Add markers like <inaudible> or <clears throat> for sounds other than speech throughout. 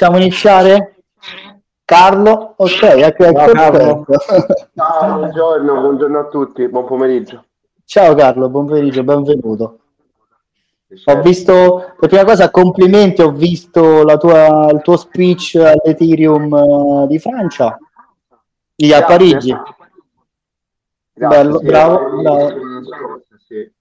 Possiamo iniziare? Carlo, ok, ecco, ecco, Ciao, Ciao, buongiorno, buongiorno a tutti, buon pomeriggio. Ciao Carlo, buon pomeriggio, benvenuto. Ho visto, per prima cosa, complimenti, ho visto tua, il tuo speech all'Ethereum uh, di Francia, lì a Parigi. Grazie, Bello, sì, bravo, sì, bravo. sì.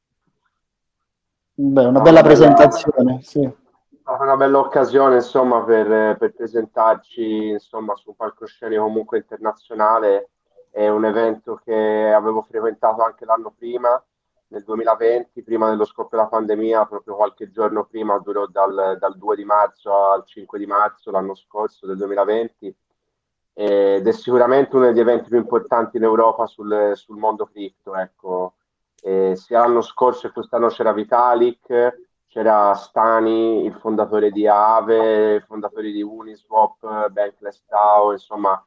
Beh, una bella presentazione, sì. Una bella occasione, insomma, per, per presentarci, insomma, su un palcoscenico comunque internazionale. È un evento che avevo frequentato anche l'anno prima, nel 2020, prima dello scoppio della pandemia, proprio qualche giorno prima, durò dal, dal 2 di marzo al 5 di marzo l'anno scorso del 2020 ed è sicuramente uno degli eventi più importanti in Europa sul, sul mondo cripto. Ecco. Sia l'anno scorso che quest'anno c'era Vitalik, c'era Stani, il fondatore di Aave, il fondatore di Uniswap, Bankless DAO, insomma,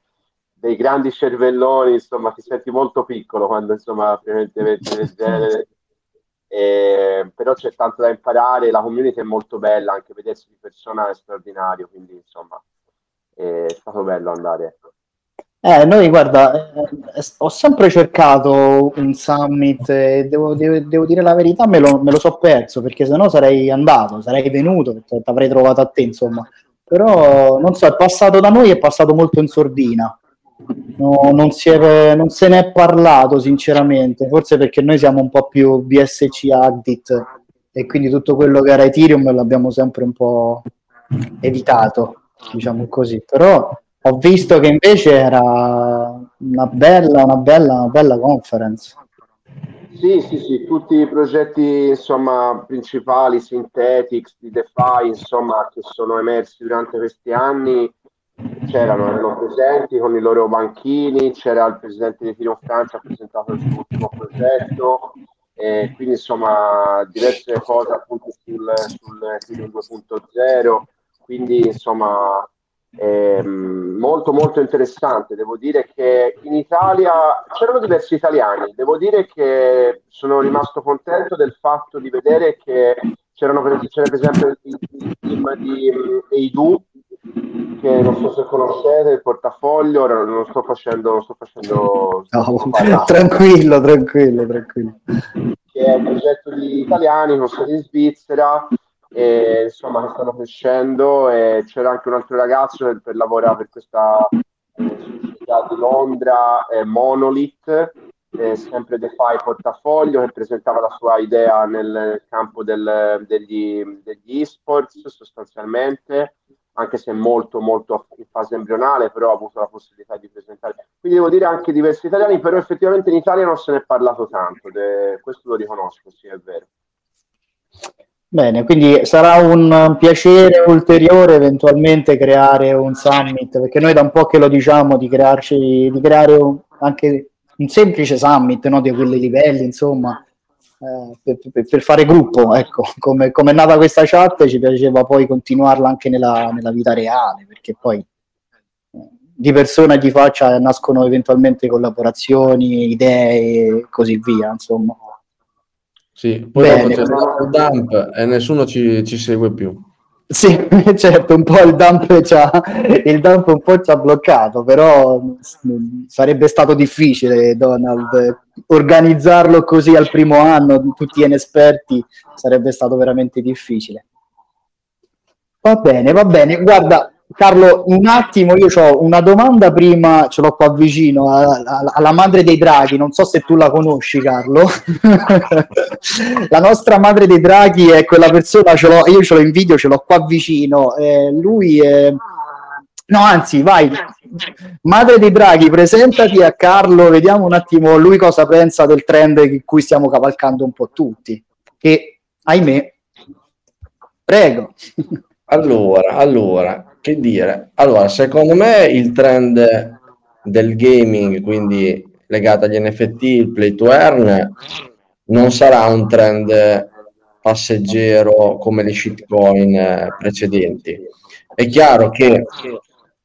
dei grandi cervelloni, insomma, ti senti molto piccolo quando, insomma, frequenti eventi <laughs> del genere. E, però c'è tanto da imparare, la community è molto bella, anche vedersi di persona è straordinario, quindi, insomma, è stato bello andare. ecco. Eh, noi guarda, eh, ho sempre cercato un summit e devo, devo- devo dire la verità, me lo, me lo so perso perché sennò sarei andato, sarei venuto, ti avrei trovato a te, insomma. Però non so, è passato da noi, è passato molto in sordina. No, non, è- non se ne è parlato, sinceramente, forse perché noi siamo un po' più BSC addict e quindi tutto quello che era Ethereum l'abbiamo sempre un po' evitato, diciamo così. Però ho visto che invece era una bella, una bella, una bella conference. Sì, sì, sì, tutti i progetti insomma, principali, Synthetics, di DeFi, insomma, che sono emersi durante questi anni, c'erano, erano presenti con i loro banchini, c'era il presidente di Ethereum Francia, ha presentato il suo ultimo progetto, e quindi insomma diverse cose appunto sul, sul Ethereum 2.0, quindi insomma Ehm, molto molto interessante. Devo dire che in Italia c'erano diversi italiani. Devo dire che sono rimasto contento del fatto di vedere che c'erano c'era per esempio il, il team di um, Eidu che non so se conoscete il portafoglio, non sto facendo, non sto facendo No, <laughs> tranquillo, tranquillo, tranquillo. che è un progetto di italiani con sede in Svizzera e insomma che stanno crescendo e c'era anche un altro ragazzo che per lavorare per questa eh, società di Londra, eh, Monolith, eh, sempre DeFi portafoglio, che presentava la sua idea nel campo del- degli, degli esports sostanzialmente, anche se molto molto in fase embrionale, però ha avuto la possibilità di presentare. Quindi devo dire anche diversi italiani, però effettivamente in Italia non se ne è parlato tanto, de- questo lo riconosco, sì è vero. Bene, quindi sarà un piacere ulteriore eventualmente creare un summit, perché noi da un po' che lo diciamo di crearci, di creare un- anche un semplice summit, no, di quei livelli, insomma, eh, per, per- per fare gruppo, ecco, come, come è nata questa chat ci piaceva poi continuarla anche nella, nella vita reale, perché poi eh, di persona e di faccia nascono eventualmente collaborazioni, idee e così via, insomma. Sì, poi Bene. c'è stato il dump e nessuno ci, ci segue più. Sì, <laughs> certo, un po' il dump, ci ha- il dump un po' ci ha bloccato, però mm, sarebbe stato difficile, Donald, organizzarlo così al primo anno, tutti inesperti, sarebbe stato veramente difficile. Va bene, va bene. Guarda, Carlo, un attimo, io ho una domanda prima, ce l'ho qua vicino, a- a- alla madre dei draghi, non so se tu la conosci, Carlo. <laughs> La nostra madre dei draghi è quella persona, ce l'ho, io ce l'ho in video, ce l'ho qua vicino. eh, lui è... No, anzi, vai. Madre dei draghi, presentati a Carlo, vediamo un attimo lui cosa pensa del trend in cui stiamo cavalcando un po' tutti. Che, ahimè, prego. Allora, allora, che dire? Allora, secondo me il trend del gaming, quindi legato agli NFT, il play to earn, non sarà un trend passeggero come le shitcoin eh, precedenti. È chiaro che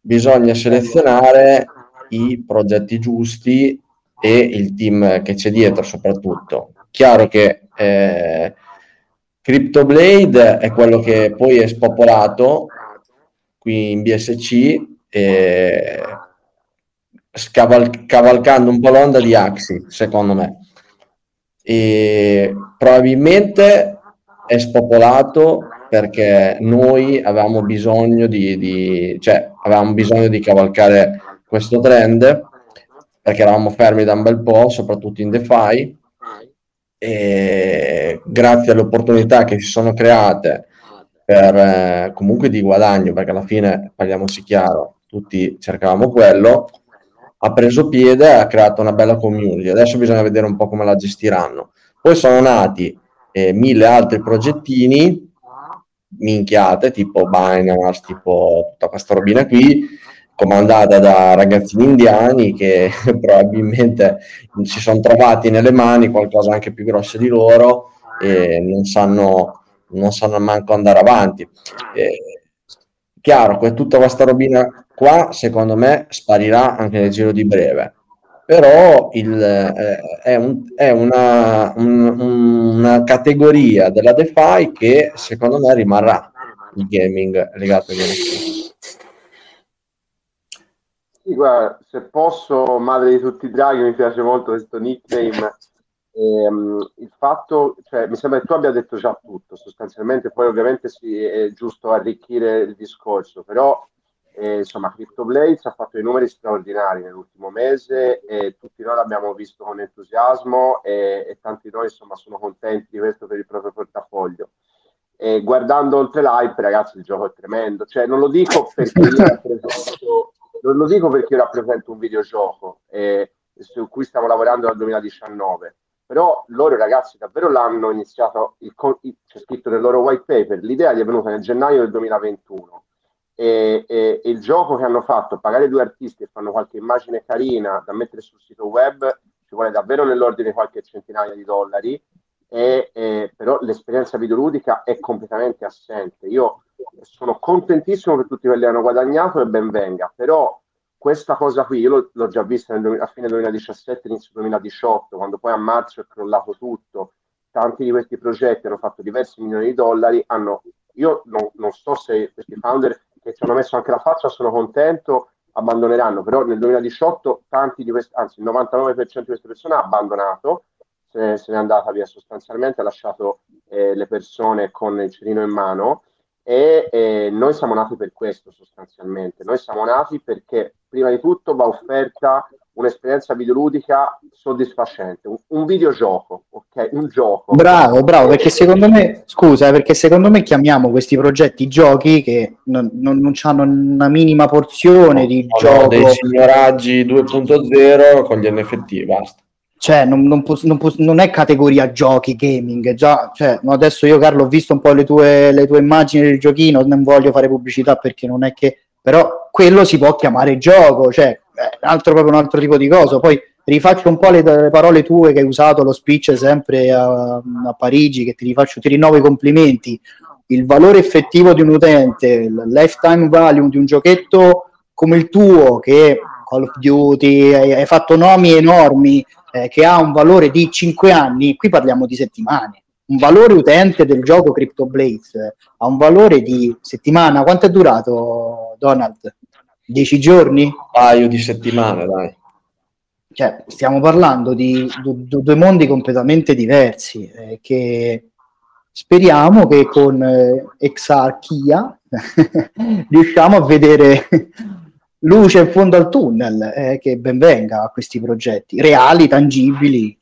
bisogna selezionare i progetti giusti e il team che c'è dietro soprattutto. Chiaro che eh, CryptoBlade è quello che poi è spopolato, qui in BSC, e scaval- cavalcando un po' l'onda di Axi, secondo me. E probabilmente è spopolato perché noi avevamo bisogno di, di, cioè, avevamo bisogno di cavalcare questo trend perché eravamo fermi da un bel po', soprattutto in DeFi, e grazie alle opportunità che si sono create per eh, comunque di guadagno, perché alla fine, parliamoci chiaro, tutti cercavamo quello, ha preso piede e ha creato una bella community. Adesso bisogna vedere un po' come la gestiranno. Poi sono nati eh, mille altri progettini, minchiate, tipo Binance, tipo tutta questa robina qui, comandata da ragazzini indiani che <laughs> probabilmente si sono trovati nelle mani qualcosa anche più grosso di loro e non sanno, non sanno manco andare avanti. Eh, chiaro che tutta questa robina qua secondo me sparirà anche nel giro di breve però il, eh, è, un, è una, un, una, categoria della DeFi che secondo me rimarrà il gaming legato agli NFT. Sì, guarda, se posso, madre di tutti i draghi, mi piace molto questo nickname. Ehm, il fatto, cioè, mi sembra che tu abbia detto già tutto, sostanzialmente, poi ovviamente sì, è giusto arricchire il discorso, però eh, insomma, CryptoBlades ha fatto dei numeri straordinari nell'ultimo mese e tutti noi l'abbiamo visto con entusiasmo e, e tanti di noi insomma, sono contenti di questo per il proprio portafoglio. E guardando oltre l'hype, ragazzi, il gioco è tremendo. Cioè, non lo dico <laughs> perché io rappresento, non lo dico perché io rappresento un videogioco eh, su cui stiamo lavorando dal 2019, però loro ragazzi davvero l'hanno iniziato, il, c'è scritto nel loro white paper, l'idea gli è venuta nel gennaio del 2021 e, e, e, il gioco che hanno fatto, pagare due artisti e fanno qualche immagine carina da mettere sul sito web, ci vuole davvero nell'ordine di qualche centinaia di dollari, e, e, però l'esperienza videoludica è completamente assente. Io sono contentissimo per tutti quelli che hanno guadagnato e ben venga, però questa cosa qui io l'ho, già vista nel, a fine 2017, inizio 2018, quando poi a marzo è crollato tutto, tanti di questi progetti hanno fatto diversi milioni di dollari, hanno, io non, non so se questi founder che ci hanno messo anche la faccia, sono contento, abbandoneranno, però nel 2018 tanti di questi, anzi il 99% di queste persone ha abbandonato, se, se n'è andata via sostanzialmente, ha lasciato eh, le persone con il cerino in mano e eh, noi siamo nati per questo sostanzialmente, noi siamo nati perché prima di tutto va offerta un'esperienza videoludica soddisfacente, un, un, videogioco, ok? Un gioco. Bravo, bravo, perché secondo me, scusa, perché secondo me chiamiamo questi progetti giochi che non, non, non hanno una minima porzione no, di no, gioco. dei signoraggi 2.0 con gli NFT, basta. Cioè, non, non, può, non, può, non, è categoria giochi, gaming, già, cioè, adesso io Carlo ho visto un po' le tue, le tue immagini del giochino, non voglio fare pubblicità perché non è che, però quello si può chiamare gioco, cioè un altro, proprio un altro tipo di cosa. Poi rifaccio un po' le, le, parole tue che hai usato lo speech sempre a, a, Parigi, che ti rifaccio, ti rinnovo i complimenti. Il valore effettivo di un utente, il lifetime value di un giochetto come il tuo, che Call of Duty, hai, hai fatto nomi enormi, eh, che ha un valore di 5 anni, qui parliamo di settimane. Un valore utente del gioco Crypto Blaze ha un valore di settimana. Quanto è durato, Donald? Dieci giorni? Un paio di settimane, dai. Cioè, stiamo parlando di due, due mondi completamente diversi eh, che speriamo che con eh, Exarchia <laughs> riusciamo a vedere luce in fondo al tunnel eh, che benvenga a questi progetti reali, tangibili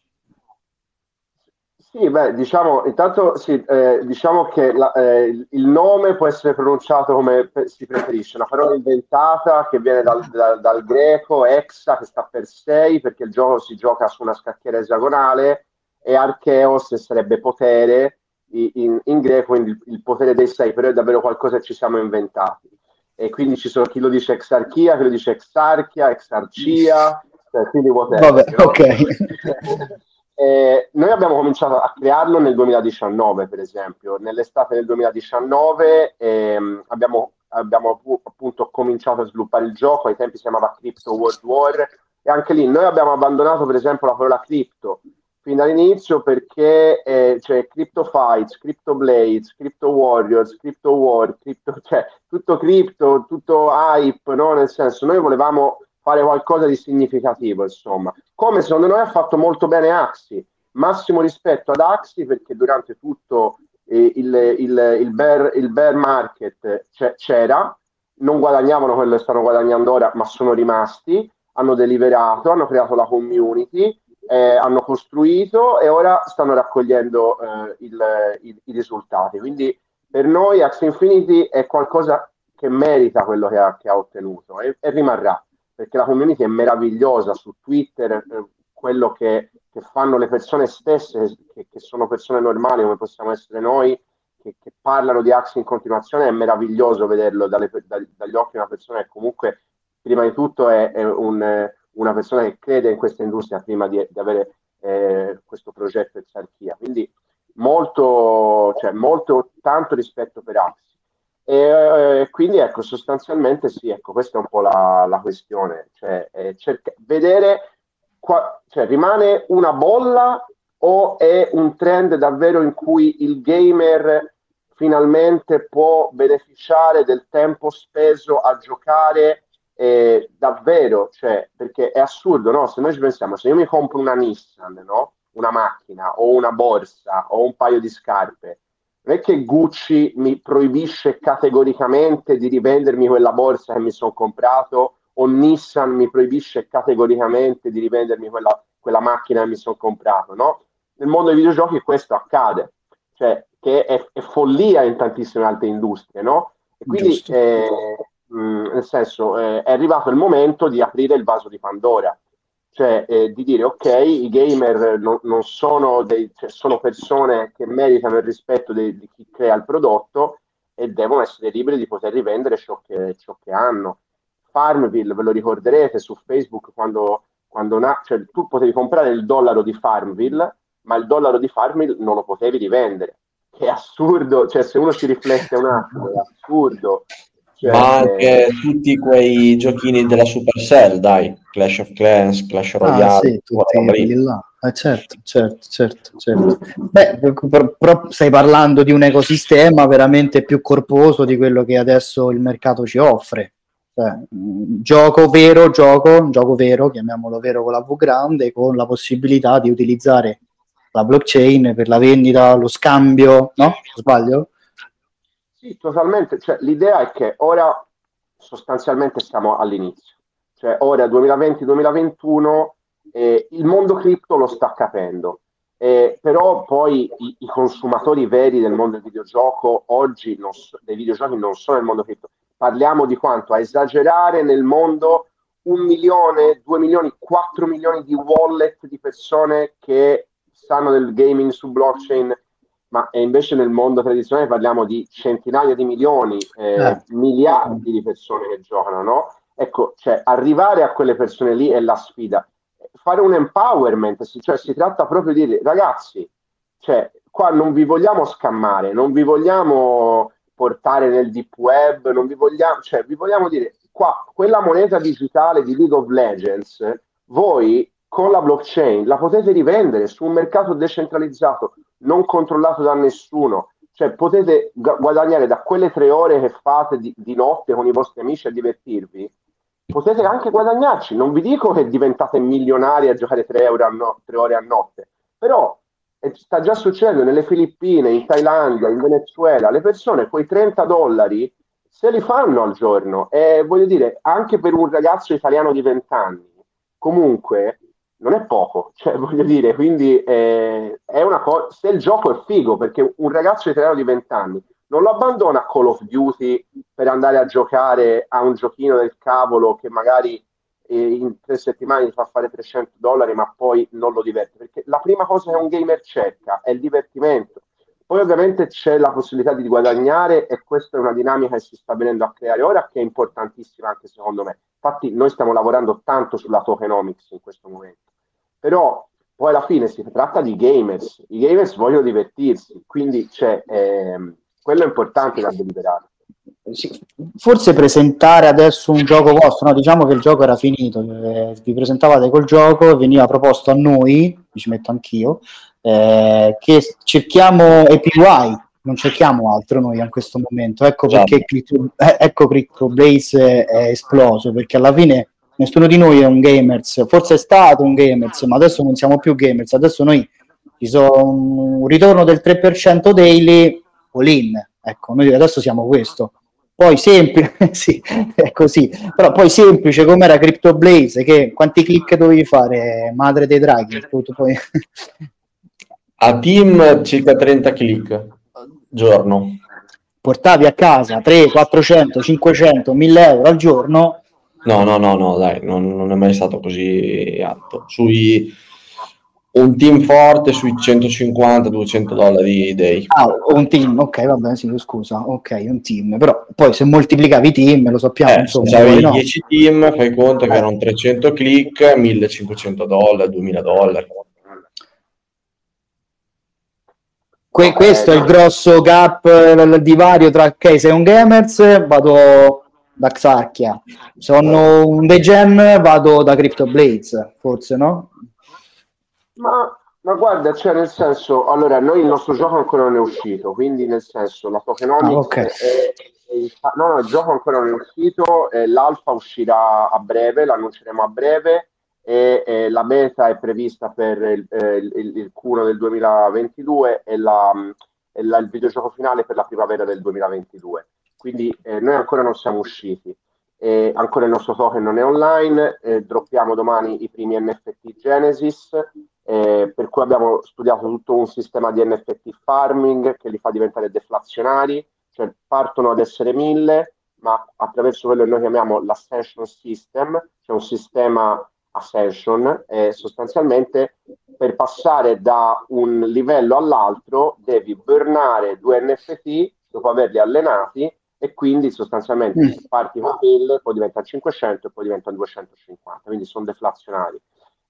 sì, beh, diciamo, intanto sì, eh, diciamo che la, eh, il nome può essere pronunciato come si preferisce, una parola inventata che viene dal, dal, dal greco, exa, che sta per sei, perché il gioco si gioca su una scacchiera esagonale, e archeos sarebbe potere in, in greco, quindi il, il, potere dei sei, però è davvero qualcosa che ci siamo inventati. E quindi ci sono chi lo dice exarchia, chi lo dice exarchia, exarcia, cioè, quindi whatever. Vabbè, però, ok. <laughs> Eh, noi abbiamo cominciato a crearlo nel 2019, per esempio. Nell'estate del 2019 ehm, abbiamo, abbiamo appunto cominciato a sviluppare il gioco, ai tempi si chiamava Crypto World War, e anche lì noi abbiamo abbandonato, per esempio, la parola crypto fin dall'inizio perché eh, c'è Crypto Fights, Crypto Blades, Crypto Warriors, Crypto War, crypto, <laughs> cioè tutto crypto, tutto hype, no? nel senso noi volevamo fare qualcosa di significativo, insomma. Come secondo noi ha fatto molto bene Axi, massimo rispetto ad Axi perché durante tutto eh, il, il, il, bear, il bear market c'era, non guadagnavano quello che stanno guadagnando ora, ma sono rimasti, hanno deliberato, hanno creato la community eh, hanno costruito e ora stanno raccogliendo eh, il, il, i risultati. Quindi per noi Axie Infinity è qualcosa che merita quello che ha, che ha ottenuto e, e, rimarrà, perché la community è meravigliosa su Twitter, eh, quello che, che, fanno le persone stesse, che, che, sono persone normali come possiamo essere noi, che, parlano di Axie in continuazione, è meraviglioso vederlo dalle, dagli occhi di una persona che comunque prima di tutto è, è un una persona che crede in questa industria prima di, di avere eh, questo progetto Exarchia. Quindi molto, cioè, molto tanto rispetto per Axi. E eh, quindi ecco, sostanzialmente sì, ecco, questa è un po' la, la questione, cioè, eh, cerca, vedere, qua, cioè, rimane una bolla o è un trend davvero in cui il gamer finalmente può beneficiare del tempo speso a giocare eh, davvero, cioè, perché è assurdo, no? Se noi ci pensiamo, se io mi compro una Nissan, no? Una macchina o una borsa o un paio di scarpe, non è che Gucci mi proibisce categoricamente di rivendermi quella borsa che mi sono comprato o Nissan mi proibisce categoricamente di rivendermi quella, quella macchina che mi sono comprato, no? Nel mondo dei videogiochi questo accade, cioè che è, è follia in tantissime altre industrie, no? E quindi eh, mh, mm, nel senso eh, è arrivato il momento di aprire il vaso di Pandora, cioè eh, di dire ok, i gamer non, non sono, dei, cioè, sono persone che meritano il rispetto di, di chi crea il prodotto e devono essere liberi di poter rivendere ciò che, ciò che hanno. Farmville, ve lo ricorderete su Facebook quando, quando na- cioè, tu potevi comprare il dollaro di Farmville, ma il dollaro di Farmville non lo potevi rivendere. Che è assurdo, cioè se uno ci riflette un attimo, è assurdo. Cioè, ma anche tutti quei giochini della Supercell, dai, Clash of Clans, Clash Royale. Ah, sì, tutti là. Eh, certo, certo, certo, certo. Beh, però stai parlando di un ecosistema veramente più corposo di quello che adesso il mercato ci offre. Cioè, gioco vero, gioco, gioco vero, chiamiamolo vero con la V grande, con la possibilità di utilizzare la blockchain per la vendita, lo scambio, no? Sbaglio? Sì, totalmente. Cioè, l'idea è che ora sostanzialmente siamo all'inizio. Cioè, ora 2020-2021 eh, il mondo cripto lo sta capendo. Eh, però poi i, i, consumatori veri del mondo del videogioco oggi non dei videogiochi non sono nel mondo cripto. Parliamo di quanto a esagerare nel mondo un milione, due milioni, quattro milioni di wallet di persone che stanno nel gaming su blockchain ma invece nel mondo tradizionale parliamo di centinaia di milioni, eh, eh. miliardi di persone che giocano, no? Ecco, cioè, arrivare a quelle persone lì è la sfida. Fare un empowerment, cioè si tratta proprio di dire, ragazzi, cioè, qua non vi vogliamo scammare, non vi vogliamo portare nel deep web, non vi vogliamo, cioè, vi vogliamo dire, qua, quella moneta digitale di League of Legends, voi con la blockchain la potete rivendere su un mercato decentralizzato non controllato da nessuno. Cioè potete gu- guadagnare da quelle tre ore che fate di, di notte con i vostri amici a divertirvi, potete anche guadagnarci. Non vi dico che diventate milionari a giocare tre, a no- tre ore a notte, però sta già succedendo nelle Filippine, in Thailandia, in Venezuela, le persone quei 30 dollari se li fanno al giorno e voglio dire, anche per un ragazzo italiano di 20 anni, comunque non è poco, <laughs> cioè voglio dire, quindi eh, è una cosa, se il gioco è figo, perché un ragazzo italiano di 20 anni non lo abbandona a Call of Duty per andare a giocare a un giochino del cavolo che magari eh, in tre settimane gli fa fare 300 dollari, ma poi non lo diverte, perché la prima cosa che un gamer cerca è il divertimento. Poi ovviamente c'è la possibilità di guadagnare e questa è una dinamica che si sta venendo a creare ora che è importantissima anche secondo me. Infatti noi stiamo lavorando tanto sulla tokenomics in questo momento, però poi alla fine si tratta di gamers, i gamers vogliono divertirsi, quindi c'è, ehm, quello è importante da deliberare. Forse presentare adesso un gioco vostro, no? diciamo che il gioco era finito, eh, vi presentavate col gioco, veniva proposto a noi mi ci metto anch'io, eh, che cerchiamo APY, non cerchiamo altro noi in questo momento. Ecco perché Crypto, eh, ecco Crypto Blaze è esploso, perché alla fine nessuno di noi è un gamers, forse è stato un gamers, ma adesso non siamo più gamers, adesso noi ci sono un ritorno del 3% daily all in, ecco, noi adesso siamo questo. Poi semplice, <laughs> sì, è così, però poi semplice come era Crypto Blaze, che quanti click dovevi fare, madre dei draghi, poi... <laughs> A team circa 30 click giorno. Portavi a casa 3, 400, 500, 1000 euro al giorno. No, no, no, no, dai, non, non è mai stato così alto. Sui un team forte sui 150-200 dollari day. Ah, un team, ok, va bene, sì, scusa, ok, un team, però poi se moltiplicavi i team, lo sappiamo, eh, insomma. Se avevi no. 10 team, fai conto eh. che erano 300 click, 1500 dollari, 2000 dollari. Que- questo è il grosso gap, il divario tra, ok, sei un gamers, vado da Xarchia, sono un degen, vado da Crypto Blades, forse, no? Ma, ma, guarda, cioè nel senso, allora noi il nostro gioco ancora non è uscito, quindi nel senso la tokenomics ah, okay. è, è, no, no, il gioco ancora non è uscito, eh, l'alfa uscirà a breve, l'annunceremo a breve e, e la beta è prevista per il, eh, il, il Q1 del 2022 e, la, e la, il videogioco finale per la primavera del 2022. Quindi eh, noi ancora non siamo usciti. Eh, ancora il nostro token non è online, eh, droppiamo domani i primi NFT Genesis, eh, per cui abbiamo studiato tutto un sistema di NFT farming che li fa diventare deflazionari, cioè partono ad essere mille, ma attraverso quello che noi chiamiamo l'ascension system, cioè un sistema ascension, eh, sostanzialmente per passare da un livello all'altro devi burnare due NFT dopo averli allenati e quindi sostanzialmente mm. parti con 1000, poi diventa 500 e poi diventano 250, quindi sono deflazionari.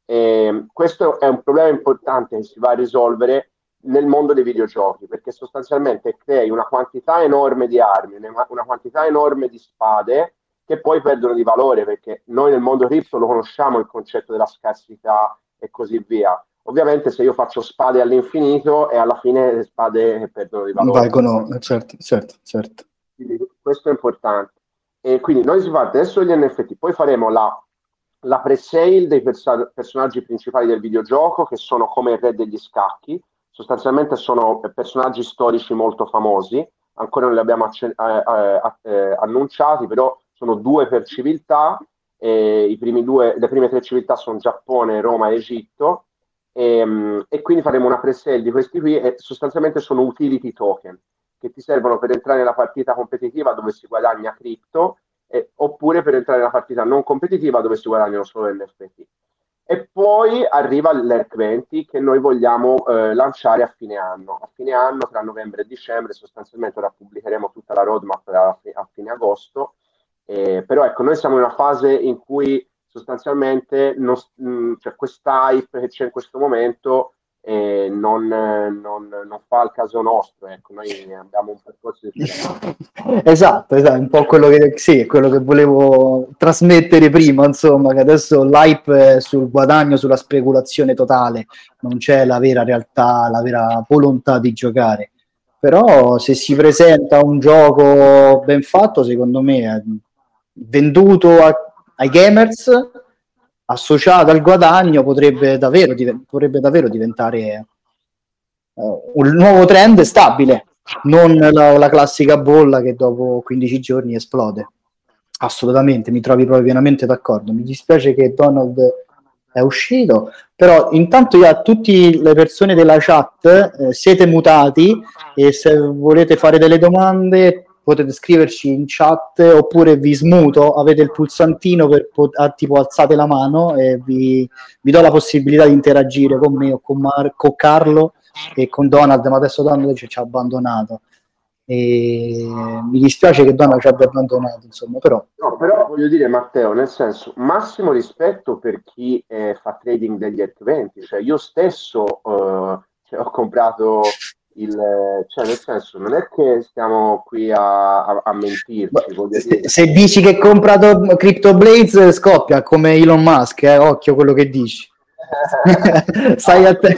E questo è un problema importante che si va a risolvere nel mondo dei videogiochi, perché sostanzialmente crei una quantità enorme di armi, una quantità enorme di spade che poi perdono di valore, perché noi nel mondo cripto lo conosciamo il concetto della scarsità e così via. Ovviamente se io faccio spade all'infinito e alla fine le spade perdono di valore. Valgono, certo, certo, certo. Quindi questo è importante. E quindi noi si fa adesso gli NFT, poi faremo la la pre-sale dei perso- personaggi principali del videogioco, che sono come il re degli scacchi, sostanzialmente sono personaggi storici molto famosi, ancora non li abbiamo acc- eh, eh, eh, annunciati, però sono due per civiltà, primi due, le prime tre civiltà sono Giappone, Roma e Egitto, e, ehm, e quindi faremo una pre-sale di questi qui e sostanzialmente sono utility token che ti servono per entrare nella partita competitiva dove si guadagna cripto eh, oppure per entrare nella partita non competitiva dove si guadagnano solo l'NFT. E poi arriva l'ERC 20 che noi vogliamo eh, lanciare a fine anno. A fine anno, tra novembre e dicembre, sostanzialmente ora pubblicheremo tutta la roadmap a fine agosto. Eh, però ecco, noi siamo in una fase in cui sostanzialmente non, mh, mm, cioè, questa hype che c'è in questo momento eh, non, non, non, fa il caso nostro. Ecco, noi abbiamo un percorso differente. <laughs> esatto, esatto, un po' quello che, sì, quello che volevo trasmettere prima, insomma, che adesso l'hype è sul guadagno, sulla speculazione totale, non c'è la vera realtà, la vera volontà di giocare. Però se si presenta un gioco ben fatto, secondo me, venduto a, ai gamers, associata al guadagno potrebbe davvero, div- potrebbe davvero diventare uh, un nuovo trend stabile, non la, la, classica bolla che dopo 15 giorni esplode. Assolutamente, mi trovi proprio pienamente d'accordo. Mi dispiace che Donald è uscito, però intanto io a tutte le persone della chat eh, siete mutati e se volete fare delle domande potete scriverci in chat oppure vi smuto, avete il pulsantino per ah, tipo alzate la mano e vi, vi, do la possibilità di interagire con me o con Marco, Carlo e con Donald, ma adesso Donald ci ha abbandonato. E mi dispiace che Donald ci abbia abbandonato, insomma, però. No, però voglio dire, Matteo, nel senso, massimo rispetto per chi eh, fa trading degli ERC20, cioè io stesso eh, cioè, ho comprato il, cioè nel senso non è che stiamo qui a, a, a mentirci se, se, dici che hai comprato Crypto Blades scoppia come Elon Musk eh? occhio quello che dici <laughs> Stai a te.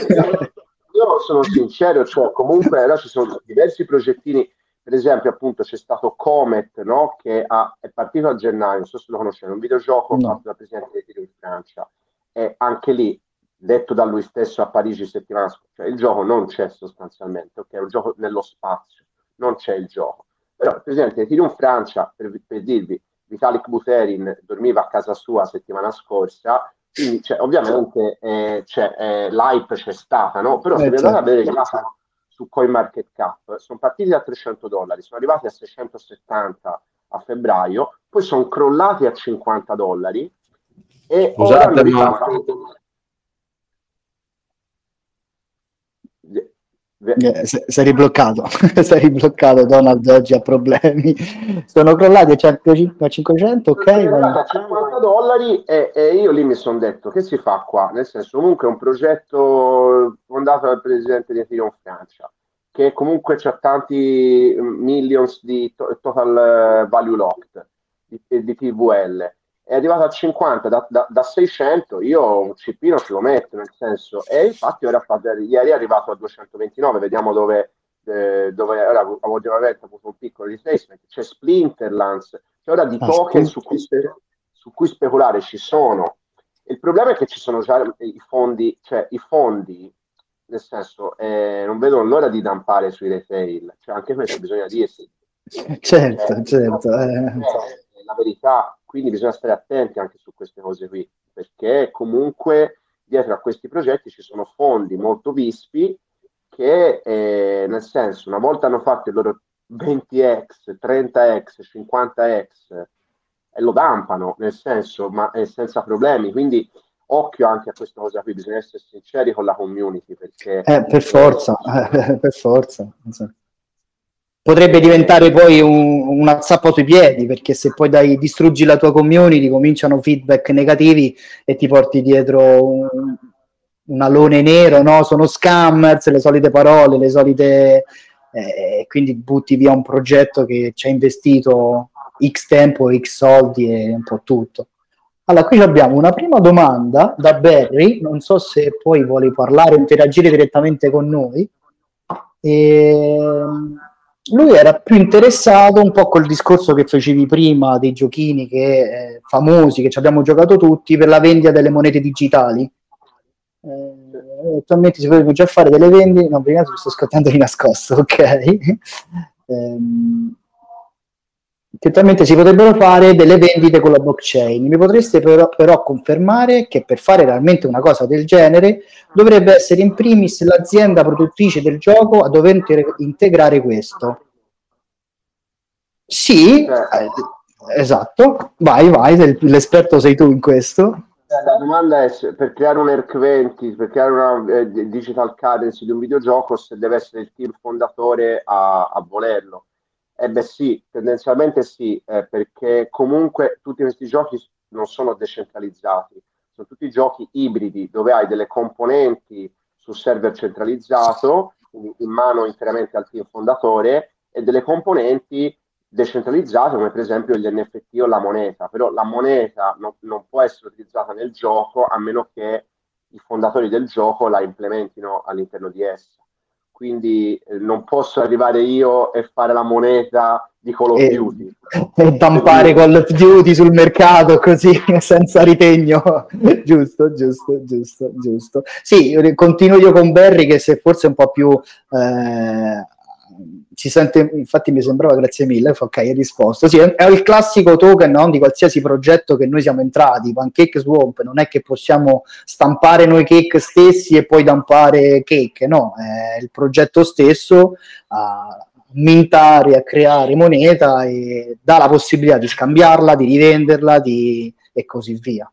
Io sono sincero, cioè comunque allora ci sono diversi progettini, per esempio appunto c'è stato Comet, no? che ha, è partito a gennaio, non so se lo conoscete, un videogioco no. fatto dal presidente in Francia, e anche lì detto da lui stesso a Parigi settimana scorsa, cioè il gioco non c'è sostanzialmente, ok? È un gioco nello spazio, non c'è il gioco. Però presidente dei tiri in Francia, per, per dirvi, Vitalik Buterin dormiva a casa sua settimana scorsa, quindi cioè, ovviamente eh, cioè, eh, l'hype c'è stata, no? Però eh, se vi andate a certo. vedere il grafico su CoinMarketCap, sono partiti da 300 dollari, sono arrivati a 670 a febbraio, poi sono crollati a 50 dollari e Scusate, ma... Eh, sei ribloccato, <laughs> sei ribloccato Donald oggi ha problemi. Sono crollati a 500, ok? A 50 dollari e, e, io lì mi sono detto che si fa qua? Nel senso comunque è un progetto fondato dal presidente di Ethereum Francia che comunque c'ha tanti millions di to- total value locked di, di TVL è arrivato a 50 da, da, da, 600 io un cipino ce lo metto nel senso e infatti ora ieri è arrivato a 229 vediamo dove, eh, dove ora ultimamente ha avuto un piccolo retracement c'è Splinterlands c'è ora di ah, token su cui, su cui, speculare ci sono il problema è che ci sono già i fondi cioè i fondi nel senso eh, non vedono l'ora di dampare sui retail cioè anche questo bisogna dirsi certo eh, certo eh. la verità quindi bisogna stare attenti anche su queste cose qui, perché comunque dietro a questi progetti ci sono fondi molto vispi che, eh, nel senso, una volta hanno fatto il loro 20x, 30x, 50x e lo dampano, nel senso, ma è senza problemi. Quindi occhio anche a questa cosa qui, bisogna essere sinceri con la community perché... Eh, per forza, eh, <laughs> per forza. Esatto potrebbe diventare poi un, una zappa sui piedi perché se poi dai, distruggi la tua community cominciano feedback negativi e ti porti dietro un, un alone nero, no? sono scammers, le solite parole, le solite eh, quindi butti via un progetto che ci ha investito x tempo, x soldi e un po' tutto. Allora, qui abbiamo una prima domanda da Barry, non so se poi vuole parlare o interagire direttamente con noi. E ehm, lui era più interessato un po' col discorso che facevi prima dei giochini che, eh, famosi che ci abbiamo giocato tutti per la vendita delle monete digitali. Eh, attualmente si potrebbe già fare delle vendite, non prima sto scattando di nascosto, <laughs> ok? eh, che attualmente si potrebbero fare delle vendite con la blockchain. Mi potreste però, però, confermare che per fare realmente una cosa del genere dovrebbe essere in primis l'azienda produttrice del gioco a dover integrare questo? Sì, eh, esatto. Vai, vai, l'esperto sei tu in questo. La domanda è se per creare un ERC20, per creare una eh, digital currency di un videogioco, se deve essere il team fondatore a, a volerlo eh beh sì, tendenzialmente sì, eh, perché comunque tutti questi giochi non sono decentralizzati, sono tutti giochi ibridi dove hai delle componenti sul server centralizzato, in mano interamente al team fondatore, e delle componenti decentralizzate come per esempio gli NFT o la moneta, però la moneta no, non può essere utilizzata nel gioco a meno che i fondatori del gioco la implementino all'interno di essa quindi eh, non posso arrivare io e fare la moneta di Call of Duty. E dampare Call of Duty sul mercato così, <laughs> senza ritegno. <laughs> giusto, giusto, giusto, giusto. Sì, continuo io con Barry che se forse un po' più... Eh, si sente, infatti mi sembrava grazie mille, ok, hai risposto. Sì, è, il classico token no, di qualsiasi progetto che noi siamo entrati, Pancake Swamp, non è che possiamo stampare noi cake stessi e poi dampare cake, no, è il progetto stesso a mintare, a creare moneta e dà la possibilità di scambiarla, di rivenderla di... e così via.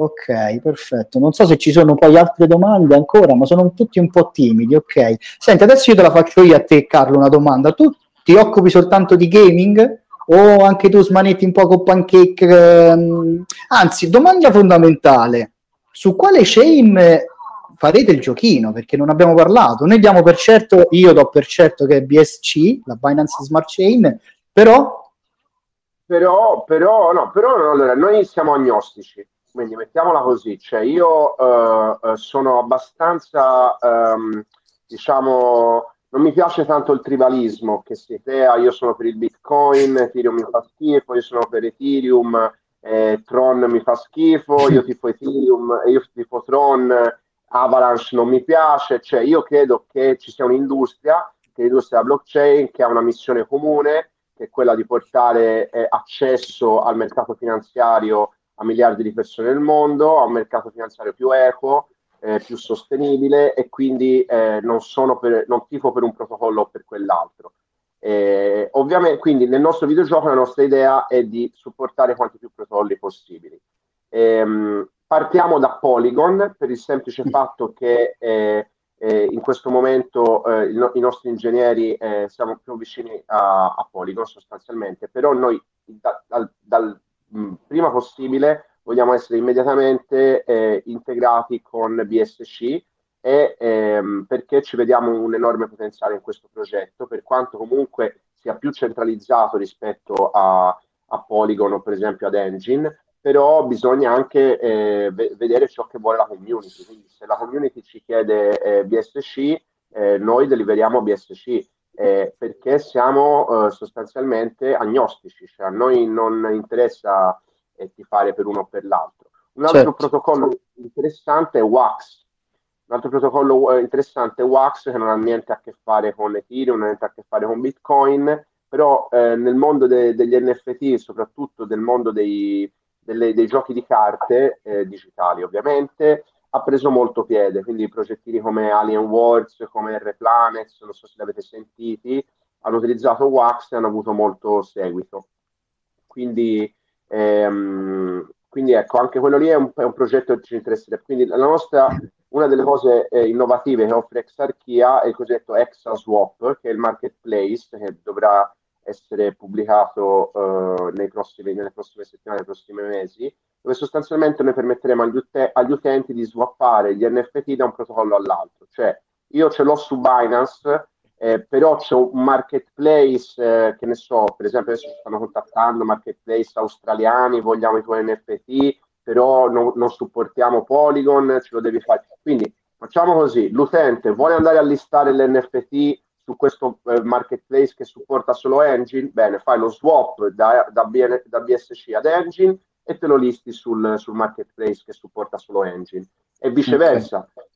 Ok, perfetto. Non so se ci sono poi altre domande ancora, ma sono tutti un po' timidi. Ok. Senti, adesso io te la faccio io a te, Carlo, una domanda. Tu ti occupi soltanto di gaming o anche tu smanetti un po' con pancake? Ehm... Anzi, domanda fondamentale. Su quale chain farete il giochino? Perché non abbiamo parlato. Noi diamo per certo, io do per certo che è BSC, la Binance Smart Chain, però... Però, però, no, però, allora, noi siamo agnostici quindi mettiamola così, cioè io uh, sono abbastanza, um, diciamo, non mi piace tanto il tribalismo che si crea, io sono per il Bitcoin, Ethereum mi fa schifo, io sono per Ethereum, eh, Tron mi fa schifo, io tifo Ethereum, io tifo Tron, Avalanche non mi piace, cioè io credo che ci sia un'industria, che l'industria blockchain, che ha una missione comune, che è quella di portare eh, accesso al mercato finanziario a miliardi di persone nel mondo, a un mercato finanziario più equo, eh, più sostenibile e quindi eh, non, sono per, non tifo per un protocollo o per quell'altro. Eh, ovviamente, quindi nel nostro videogioco la nostra idea è di supportare quanti più protocolli possibili. Ehm, partiamo da Polygon per il semplice fatto che eh, eh, in questo momento eh, il, i nostri ingegneri siamo più vicini a, a, Polygon sostanzialmente, però noi da, dal, dal mh, prima possibile vogliamo essere immediatamente eh, integrati con BSC e ehm, perché ci vediamo un enorme potenziale in questo progetto, per quanto comunque sia più centralizzato rispetto a, a Polygon o per esempio ad Engine, però bisogna anche eh, vedere ciò che vuole la community. Quindi se la community ci chiede eh, BSC, eh, noi deliveriamo BSC. Eh, perché siamo eh, sostanzialmente agnostici, cioè a noi non interessa eh, fare per uno o per l'altro. Un altro certo. protocollo interessante è WAX. Un altro protocollo eh, interessante è WAX che non ha niente a che fare con Ethereum, non ha niente a che fare con Bitcoin, però eh, nel mondo de- degli NFT, soprattutto nel mondo dei, delle, dei giochi di carte eh, digitali, ovviamente, ha preso molto piede. Quindi progettini come Alien Wars, come R Planets, non so se li avete sentiti, hanno utilizzato Wax e hanno avuto molto seguito. Quindi Ehm, quindi ecco, anche quello lì è un, è un, progetto che ci interesserebbe. Quindi nostra, una delle cose eh, innovative che offre Exarchia è il cosiddetto ExaSwap, che è il marketplace che dovrà essere pubblicato eh, prossimi, nelle prossime settimane, nei prossimi mesi, dove sostanzialmente noi permetteremo agli, ut- agli utenti di swappare gli NFT da un protocollo all'altro. Cioè, io ce l'ho su Binance, eh, però c'è un marketplace, eh, che ne so, per esempio adesso ci stanno contattando marketplace australiani, vogliamo i tuoi NFT, però no, non supportiamo Polygon, ce lo devi fare. Quindi facciamo così, l'utente vuole andare a listare l'NFT su questo eh, marketplace che supporta solo Engine, bene, fai lo swap da, da, BN, da BSC ad Engine e te lo listi sul, sul, marketplace che supporta solo Engine e viceversa. Okay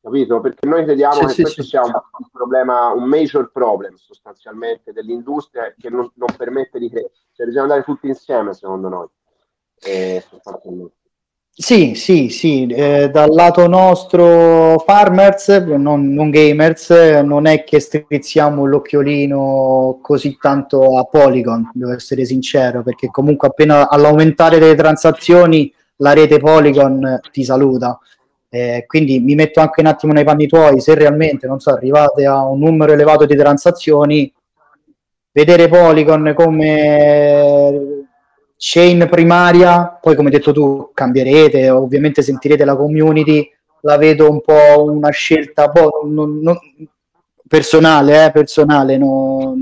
capito? Perché noi crediamo sì, che sì, questo sì. sia un, un, problema, un major problem sostanzialmente dell'industria che non, non permette di crescere. Cioè, bisogna andare tutti insieme, secondo noi. Eh, sì, sì, sì, eh, dal lato nostro farmers, non, non, gamers, non è che strizziamo l'occhiolino così tanto a Polygon, devo essere sincero, perché comunque appena all'aumentare delle transazioni la rete Polygon ti saluta. Eh, quindi mi metto anche un attimo nei panni tuoi, se realmente, non so, arrivate a un numero elevato di transazioni, vedere Polygon come chain primaria, poi come hai detto tu cambierete, ovviamente sentirete la community, la vedo un po' una scelta boh, non, non, personale, eh, personale, no,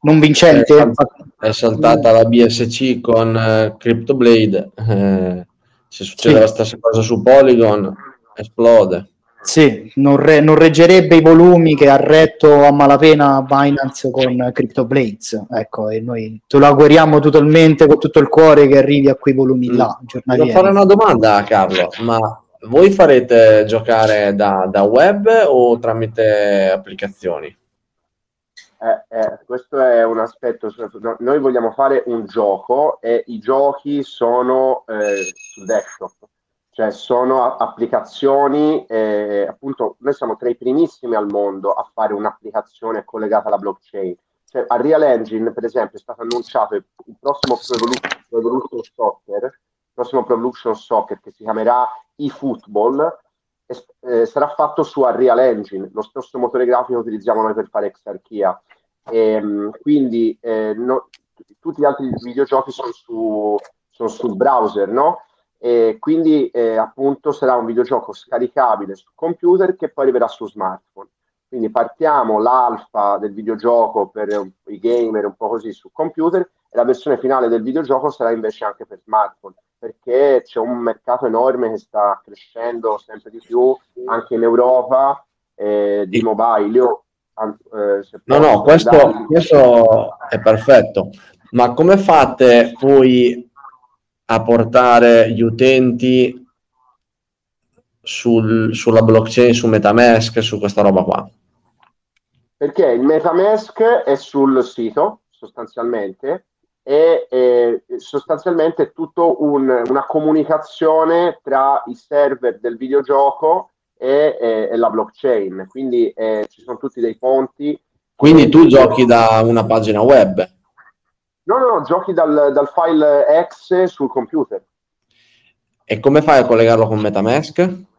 non vincente. È, saltata la BSC con uh, CryptoBlade. Eh se succede sì. la stessa cosa su Polygon, esplode. Sì, non, re- non, reggerebbe i volumi che ha retto a malapena Binance con CryptoBlades. Ecco, e noi te lo auguriamo totalmente con tutto il cuore che arrivi a quei volumi mm. là. Devo fare una domanda, Carlo, ma voi farete giocare da, da web o tramite applicazioni? Eh, eh, questo è un aspetto. Noi vogliamo fare un gioco e i giochi sono eh, su desktop, cioè sono applicazioni. Eh, appunto, noi siamo tra i primissimi al mondo a fare un'applicazione collegata alla blockchain. Cioè, a Real Engine, per esempio, è stato annunciato il, il prossimo Pro Evolution Soccer, il prossimo Pro Soccer che si chiamerà eFootball eh, sarà fatto su Unreal Engine, lo stesso motore grafico che utilizziamo noi per fare Exarchia. E, ehm, quindi eh, no, tutti gli altri videogiochi sono, su, sono sul browser, no? E quindi eh, appunto sarà un videogioco scaricabile sul computer che poi arriverà su smartphone. Quindi partiamo l'alfa del videogioco per i gamer, un po' così, sul computer, e la versione finale del videogioco sarà invece anche per smartphone. perché c'è un mercato enorme che sta crescendo sempre di più anche in Europa eh, di mobile. Io, eh, no, no, questo, questo è perfetto. Ma come fate poi a portare gli utenti sul, sulla blockchain, su Metamask, su questa roba qua? Perché il Metamask è sul sito sostanzialmente e è sostanzialmente tutto un, una comunicazione tra i server del videogioco e, e, e la blockchain. Quindi eh, ci sono tutti dei ponti. Quindi tu giochi da una pagina web? No, no, no, giochi dal, dal file X sul computer. E come fai a collegarlo con Metamask?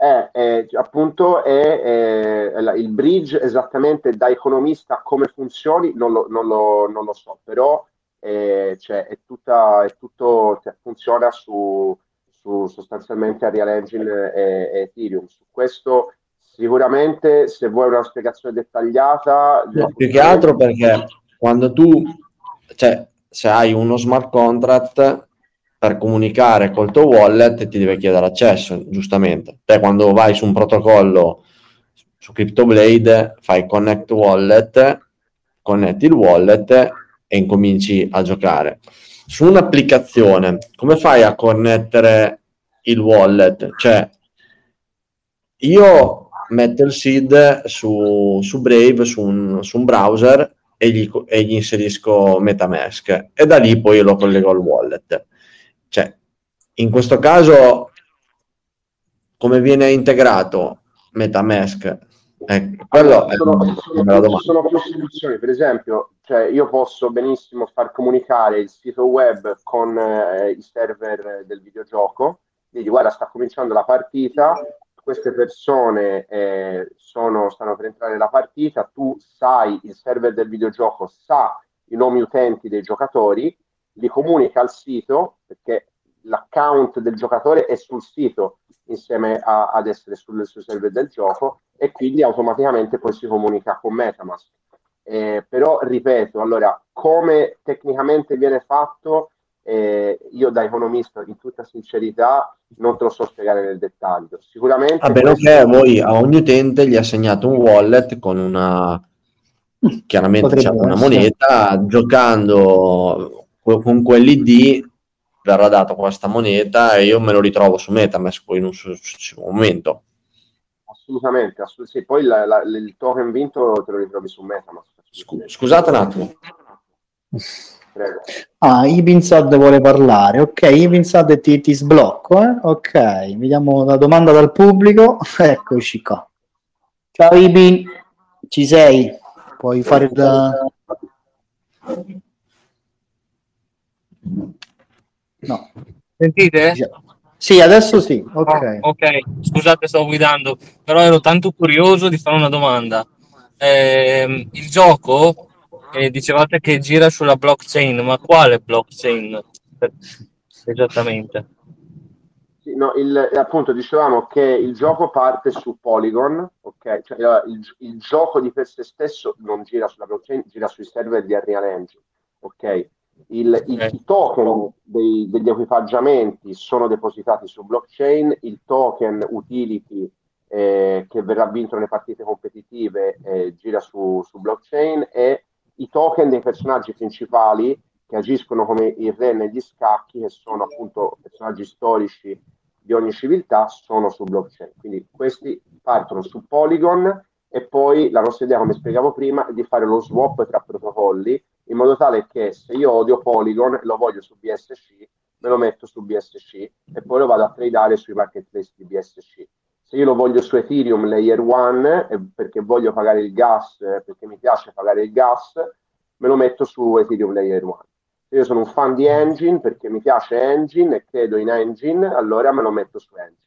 è, è appunto è, è, il bridge esattamente da economista come funzioni non lo, non lo, non lo so, però è, cioè, è, tutta, è tutto, cioè, funziona su, su sostanzialmente Unreal Engine e, e, Ethereum. Su questo sicuramente se vuoi una spiegazione dettagliata... No, più che altro perché quando tu, cioè, se hai uno smart contract per comunicare col tuo wallet ti deve chiedere accesso, giustamente. Te quando vai su un protocollo su CryptoBlade fai connect wallet, connetti il wallet e incominci a giocare. Su un'applicazione, come fai a connettere il wallet? Cioè, io metto il seed su, su Brave, su un, su un browser e gli, e gli, inserisco Metamask e da lì poi lo collego al wallet. Cioè, in questo caso, come viene integrato Metamask? Eh, è sono, sono, sono più soluzioni, per esempio, cioè io posso benissimo far comunicare il sito web con eh, i server del videogioco, quindi guarda sta cominciando la partita, queste persone eh, sono, stanno per entrare nella partita, tu sai, il server del videogioco sa i nomi utenti dei giocatori, li comunica al sito perché l'account del giocatore è sul sito insieme a, ad essere sul, sul, server del gioco e quindi automaticamente poi si comunica con Metamask. Eh, però ripeto, allora, come tecnicamente viene fatto, eh, io da economista, in tutta sincerità, non te lo so spiegare nel dettaglio. Sicuramente... A meno questo... che voi a ogni utente gli assegnate un wallet con una chiaramente diciamo, una moneta giocando con quell'ID verrà data questa moneta e io me lo ritrovo su Metamask poi in un successivo momento. Assolutamente, assolutamente. Sì, poi la, la, il token vinto te lo ritrovi su Metamask. scusate un attimo. <laughs> Prego. Ah, Ibinsad vuole parlare. Ok, Ibinsad ti, ti sblocco. Eh? Ok, vediamo la domanda dal pubblico. <laughs> Eccoci qua. Ciao Ibin, ci sei? Puoi fare da... No. Sentite? Sì, adesso sì. Okay. Oh, ok, scusate, sto guidando, però ero tanto curioso di fare una domanda. Eh, il gioco eh, dicevate che gira sulla blockchain, ma quale blockchain esattamente? No, il, appunto dicevamo che il gioco parte su Polygon, ok? Cioè, il, il, gioco di per sé stesso non gira sulla blockchain, gira sui server di Unreal Engine, ok? Il, il, I token dei, degli equipaggiamenti sono depositati su blockchain, il token utility eh, che verrà vinto nelle partite competitive eh, gira su, su, blockchain e i token dei personaggi principali che agiscono come il re negli scacchi, che sono appunto personaggi storici di ogni civiltà, sono su blockchain. Quindi questi partono su Polygon e poi la nostra idea, come spiegavo prima, è di fare lo swap tra protocolli in modo tale che se io odio Polygon e lo voglio su BSC, me lo metto su BSC e poi lo vado a tradare sui marketplace di BSC. Se io lo voglio su Ethereum Layer 1 eh, perché voglio pagare il gas, eh, perché mi piace pagare il gas, me lo metto su Ethereum Layer 1. Se io sono un fan di Engine perché mi piace Engine e credo in Engine, allora me lo metto su Engine.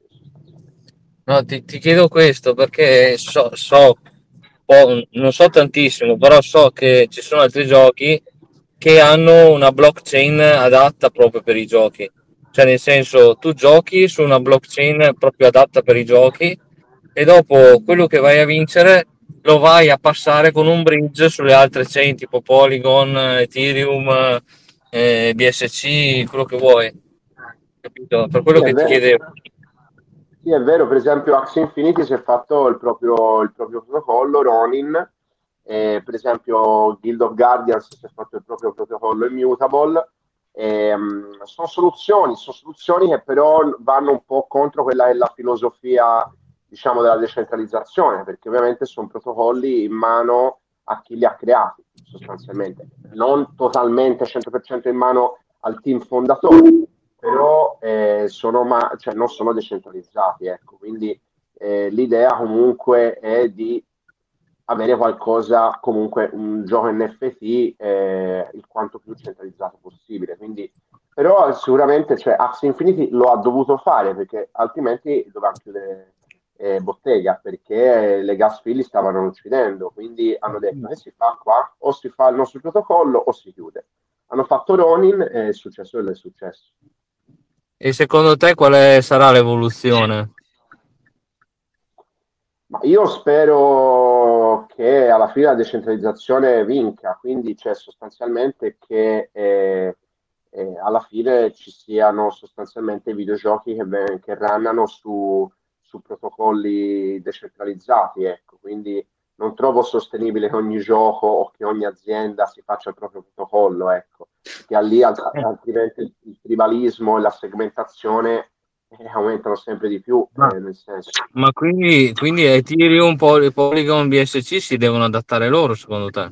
No, ti, ti chiedo questo perché so, so non so tantissimo, però so che ci sono altri giochi che hanno una blockchain adatta proprio per i giochi. Cioè, nel senso, tu giochi su una blockchain proprio adatta per i giochi e dopo quello che vai a vincere lo vai a passare con un bridge sulle altre chain tipo Polygon, Ethereum, eh, BSC, quello che vuoi. capito? Per quello Sì, che ti chiedevo. Sì, è vero, per esempio Axie Infinity si è fatto il proprio, il proprio protocollo, Ronin, eh, per esempio Guild of Guardians si è fatto il proprio protocollo Immutable, ehm, sono soluzioni, sono soluzioni che però vanno un po' contro quella che è la filosofia, diciamo, della decentralizzazione, perché ovviamente sono protocolli in mano a chi li ha creati, sostanzialmente, non totalmente 100% in mano al team fondatore, però eh, sono ma- cioè, non sono decentralizzati, ecco. quindi eh, l'idea comunque è di avere qualcosa, comunque un gioco NFT eh, il quanto più centralizzato possibile. Quindi, però sicuramente cioè, Axie Infinity lo ha dovuto fare perché altrimenti doveva chiudere eh, bottega perché le gas filli stavano uccidendo. Quindi hanno detto che si fa qua o si fa il nostro protocollo o si chiude. Hanno fatto Ronin e è successo quello è successo. E secondo te quale sarà l'evoluzione? Ma io spero che alla fine la decentralizzazione vinca, quindi c'è sostanzialmente che eh, eh, alla fine ci siano sostanzialmente videogiochi che, ven- che runnano su, su protocolli decentralizzati, ecco, quindi non trovo sostenibile che ogni gioco o che ogni azienda si faccia il proprio protocollo, ecco, che lì alt- altrimenti il, tribalismo e la segmentazione aumentano sempre di più, Ma- eh, nel senso. Ma quindi, quindi Ethereum, Poly- Polygon, BSC si devono adattare loro secondo te?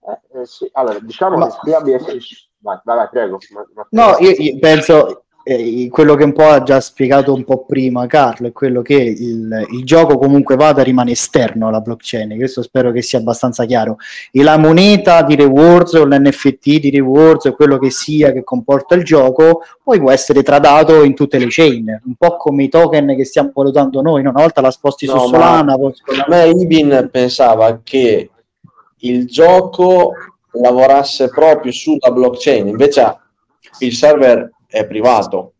Eh, eh, sì, allora, diciamo Ma- che sia BSC... Vai, vai, vai, prego. Ma- ma- No, io, io penso eh, quello che un po' ha già spiegato un po' prima Carlo è quello che il, il gioco comunque vada rimane esterno alla blockchain, questo spero che sia abbastanza chiaro. E la moneta di rewards o l'NFT di rewards o quello che sia che comporta il gioco poi può essere tradato in tutte le chain, un po' come i token che stiamo valutando noi, no? una volta la sposti No, su ma Solana, poi... secondo me Ibin pensava che il gioco lavorasse proprio sulla blockchain, invece il server è privato.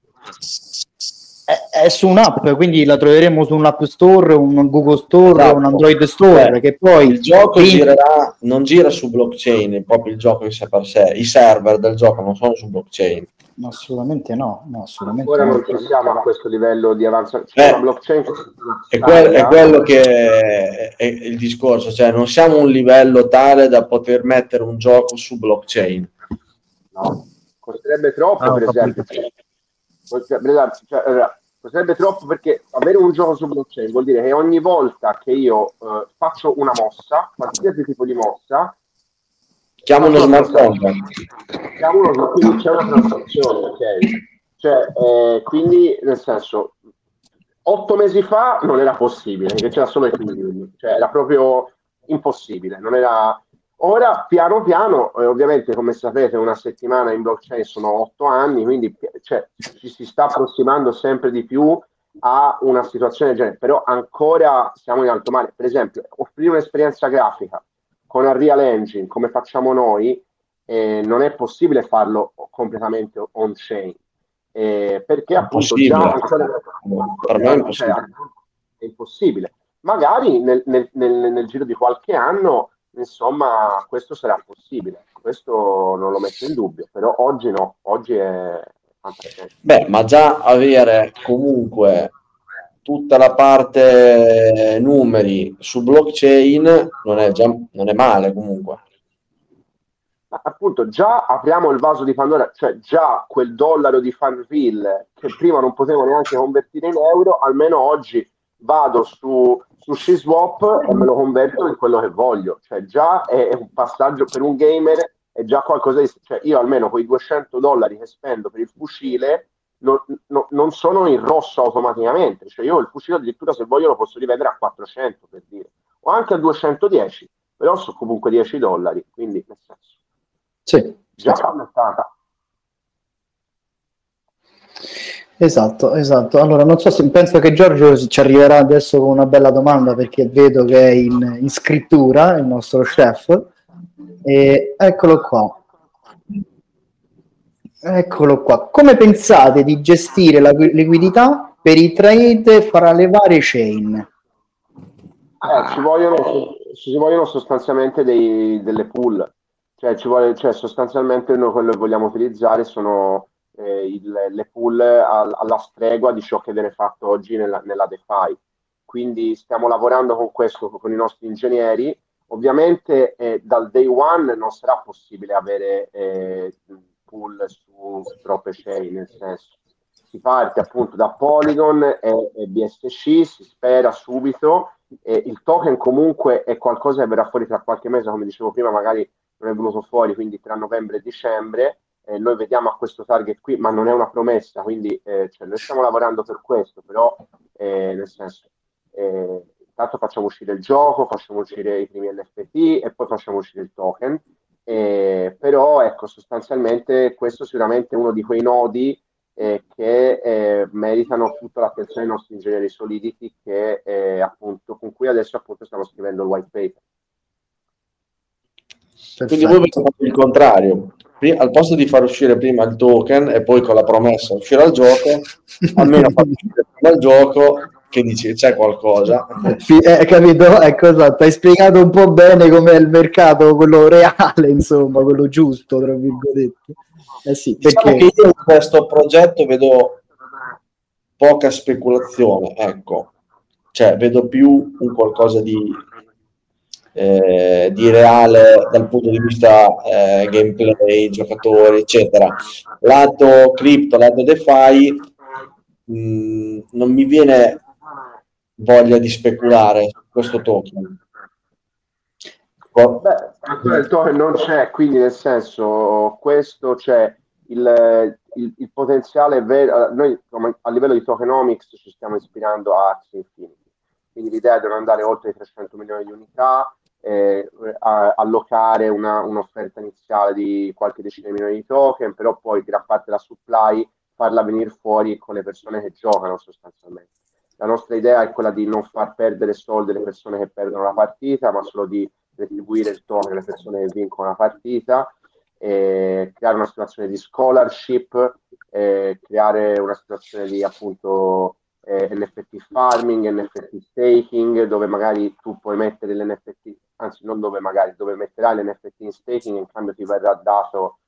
è, è su un'app, quindi la troveremo su un App Store, un Google Store, Esatto. un Android Store, Eh, che poi il gioco in- girerà, non gira su blockchain, proprio il gioco in sé per sé. I server del gioco non sono su blockchain. No, assolutamente no, no, assolutamente Ancora no. non ci siamo a questo livello di avanzamento. Eh, blockchain È, quel- è quello che è, è il discorso, cioè non siamo a un livello tale da poter mettere un gioco su blockchain. No, costerebbe troppo, Ah, per esempio. Costerebbe, cioè, allora, costerebbe troppo perché avere un gioco su blockchain vuol dire che ogni volta che io eh, faccio una mossa, qualsiasi tipo di mossa, Chiamo uno smart contract. siamo uno, quindi c'è una transazione, ok? Cioè, eh, quindi, nel senso, otto mesi fa non era possibile, perché c'era solo Ethereum, cioè era proprio impossibile, non era... Ora, piano piano, eh, ovviamente, come sapete, una settimana in blockchain sono otto anni, quindi cioè, ci si sta approssimando sempre di più a una situazione del genere, però ancora siamo in alto mare. Per esempio, offrire un'esperienza grafica con Unreal Engine, come facciamo noi, eh, non è possibile farlo completamente on-chain, eh, perché appunto già Impossibile. Per me è impossibile. cioè, è impossibile. Magari nel, nel- nel- nel giro di qualche anno, insomma, questo sarà possibile. Questo non lo metto in dubbio, però oggi no, oggi è. Beh, ma già avere comunque tutta la parte numeri su blockchain non è, già, non è male comunque. Ma appunto, già apriamo il vaso di Pandora, cioè già quel dollaro di Farmville che prima non potevo neanche convertire in euro, almeno oggi vado su, su Swap e me lo converto in quello che voglio. Cioè già è un passaggio per un gamer, è già qualcosa di... Cioè io almeno quei 200 dollari che spendo per il fucile non, non- non sono in rosso automaticamente. Cioè io il fucile addirittura se voglio lo posso rivendere a 400 per dire, o anche a 210, però sono comunque 10 dollari, quindi nel senso Sì, già sì. Esatto, esatto. Allora, non so se penso che Giorgio ci arriverà adesso con una bella domanda perché vedo che è in, in scrittura il nostro chef. E eccolo qua. Eccolo qua. Come pensate di gestire la liquidità per i trade fra le varie chain? Eh, ci vogliono, ci vogliono sostanzialmente dei- delle pool, cioè, ci vuole, cioè sostanzialmente noi quello che vogliamo utilizzare sono eh, il, le pool al, alla stregua di ciò che viene fatto oggi nella, nella DeFi. Quindi stiamo lavorando con questo, con i nostri ingegneri. Ovviamente eh, dal day one non sarà possibile avere eh, pool su troppe chain, nel senso si parte appunto da Polygon e, e BSC, si spera subito, e il token comunque è qualcosa che verrà fuori tra qualche mese, come dicevo prima, magari non è venuto fuori, quindi tra novembre e dicembre, eh, noi vediamo a questo target qui, ma non è una promessa, quindi eh, cioè, noi stiamo lavorando per questo, però eh, nel senso, eh, intanto facciamo uscire il gioco, facciamo uscire i primi NFT e poi facciamo uscire il token, eh, però ecco, sostanzialmente questo sicuramente è uno di quei nodi eh, che eh, meritano tutta l'attenzione dei nostri ingegneri Solidity che, eh, appunto, con cui adesso appunto stiamo scrivendo il white paper. Quindi voi fatto il contrario, al posto di far uscire prima il token e poi con la promessa uscire al gioco, almeno far uscire prima il gioco che dici c'è qualcosa. Sì, eh, capito? Ecco, esatto. Hai spiegato un po' bene com'è il mercato, quello reale, insomma, quello giusto, tra virgolette. Eh sì, diciamo perché io in questo progetto vedo poca speculazione, ecco, cioè vedo più un qualcosa di, eh, di reale dal punto di vista eh, gameplay, giocatori, eccetera. Lato cripto, lato DeFi, mh, mm, non mi viene voglia di speculare su questo token. Beh, il token non c'è, quindi nel senso questo c'è il, il, il potenziale vero, noi a livello di tokenomics ci stiamo ispirando a Axie Infinity, quindi l'idea è di non andare oltre i 300 milioni di unità, eh, allocare una, un'offerta iniziale di qualche decina di milioni di token, però poi gran parte della supply farla venire fuori con le persone che giocano sostanzialmente. La nostra idea è quella di non far perdere soldi alle persone che perdono la partita, ma solo di retribuire il token alle persone che vincono la partita, eh, creare una situazione di scholarship, eh, creare una situazione di appunto eh, NFT farming, NFT staking, dove magari tu puoi mettere l'NFT, anzi non dove magari, dove metterai l'NFT in staking e in cambio ti verrà dato